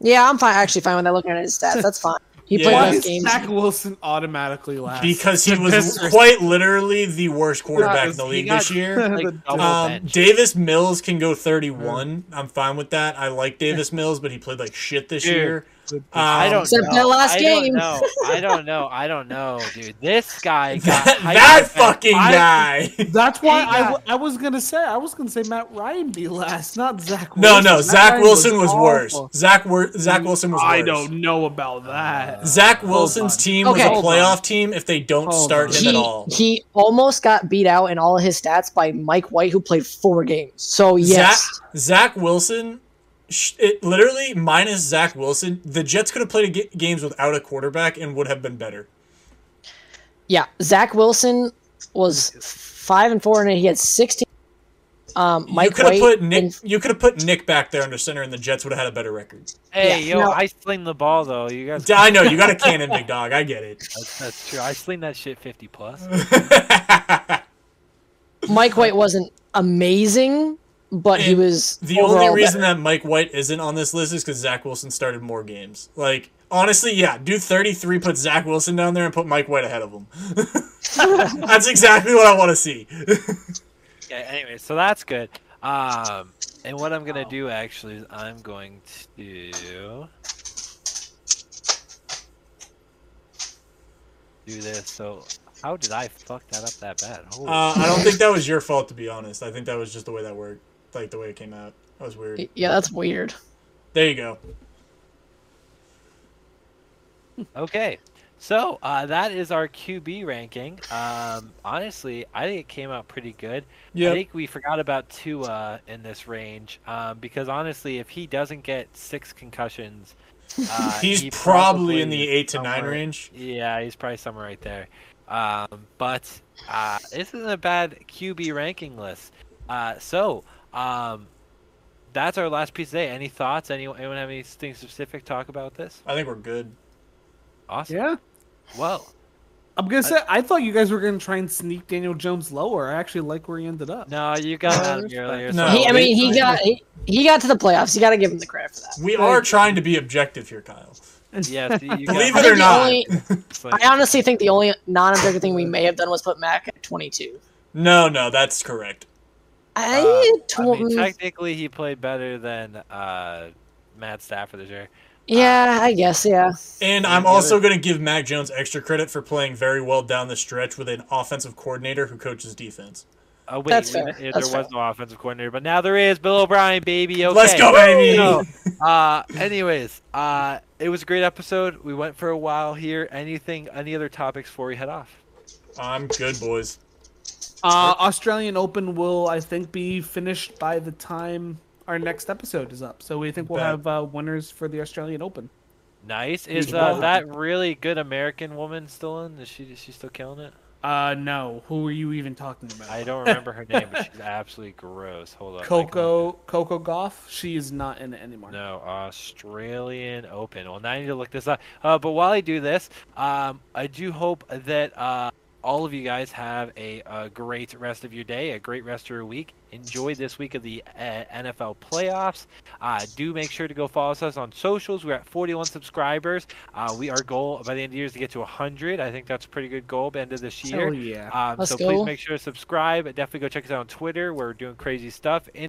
Yeah, I'm fine. Actually, fine with that. Looking at his stats, <laughs> that's fine. He
Yeah.
played
Why
less
is
games.
Zach Wilson automatically last?
because he was quite literally the worst quarterback in the league
got,
this year. <laughs>
like,
Um. Davis Mills can go 31. I'm fine with that. I like <laughs> Davis Mills, but he played like shit this
Dude.
year. Um,
I don't
Except
know.
that last
I
game.
Don't know. I don't know. I don't know, dude. This guy <laughs> got
that, that
up.
fucking
I-
guy.
That's why
He
I,
got-
was gonna say I was gonna say Matt Ryan be last, not Zach.
no,
Wilson.
no,
Matt
Zach
Ryan
Wilson was, worse. Zach Wor- Zach Wilson was worse.
I don't know about that.
Zach Wilson's team
Okay.
was a playoff team if they don't
Hold
start
on.
him
he,
at all.
he almost got beat out in all of his stats by Mike White, who played four games. So yes,
Zach, Zach Wilson, sh- it, literally minus Zach Wilson, the Jets could have played a games without a quarterback and would have been better.
yeah, Zach Wilson was five and four, and he had sixteen. Um,
you
Mike
could have
White
put Nick.
and-
You could have put Nick back there under center, and the Jets would have had a better record.
Hey,
Yeah,
yo,
no.
I sling the ball though. You guys.
I know you got a cannon, big dog. I get
That's, that's true. I sling that shit fifty plus. <laughs>
Mike White wasn't amazing, but he was
the only reason
better.
that Mike White isn't on this list is because Zach Wilson started more games. Like honestly, yeah, do thirty three, put Zach Wilson down there, and put Mike White ahead of him. <laughs> That's exactly what I want to see.
Okay. Anyway, so that's good. Um, and what I'm gonna do actually is I'm going to do this. So how did I fuck that up that bad? Holy
Uh, I don't think that was your fault, to be honest. I think that was just the way that worked, like the way it came out. That was weird.
yeah, that's weird.
There you go.
Okay. So uh, that is our QB ranking. Um, honestly, I think it came out pretty good. I think we forgot about Tua in this range um, because honestly, if he doesn't get six concussions, uh, <laughs>
He's
he
probably in the eight to nine range.
Yeah, he's probably somewhere right there. Um, but uh, this isn't a bad QB ranking list. Uh, so um, that's our last piece today. Any thoughts? Anyone, anyone have anything specific to talk about this?
I think we're good.
Awesome.
Yeah,
Well,
I'm gonna say I thought you guys were gonna try and sneak Daniel Jones lower. I actually like where he ended up.
no, you got out of here earlier.
No,
so-
he, I mean, he got he, he got to the playoffs. You got to give him the credit for that.
We are trying to be objective here, Kyle.
Yes, <laughs> you, you
Believe
got
it or not.
only- <laughs> I honestly think the only non-objective thing we may have done was put Mac at 22.
No, no, that's correct.
I,
Uh,
tw-
I mean, technically, he played better than uh, Matt Stafford this year.
yeah, I guess, yeah.
And I'm also going to give Mac Jones extra credit for playing very well down the stretch with an offensive coordinator who coaches defense.
Oh wait,
That's fair.
there
That's
was
fair.
no offensive coordinator, but now there is. Bill O'Brien, baby. Okay.
Let's go, baby!
So, <laughs> uh, anyways, uh, it was a great episode. We went for a while here. Anything, any other topics before we head off?
I'm good, boys.
Uh, Australian Open will, I think, be finished by the time our next episode is up. So we think we'll
Bet.
have uh, winners for the Australian Open.
Nice. Is uh, that really good American woman still in? Is she is she still killing it?
Uh, no. Who are you even talking about?
I don't remember her name, but she's <laughs> absolutely gross. Hold on.
Coco Coco Gauff. She is not in it anymore.
No, Australian Open. Well, now I need to look this up. Uh, but while I do this, um, I do hope that uh, all of you guys have a, a great rest of your day, a great rest of your week. Enjoy this week of the uh, NFL playoffs. Uh, do make sure to go follow us on socials. We're at 41 subscribers. Uh, we our goal by the end of the year is to get to 100. I think that's a pretty good goal by the end of this year.
Hell yeah.
Um,
Let's
so
go.
please make sure to subscribe. Definitely go check us out on Twitter. We're doing crazy stuff.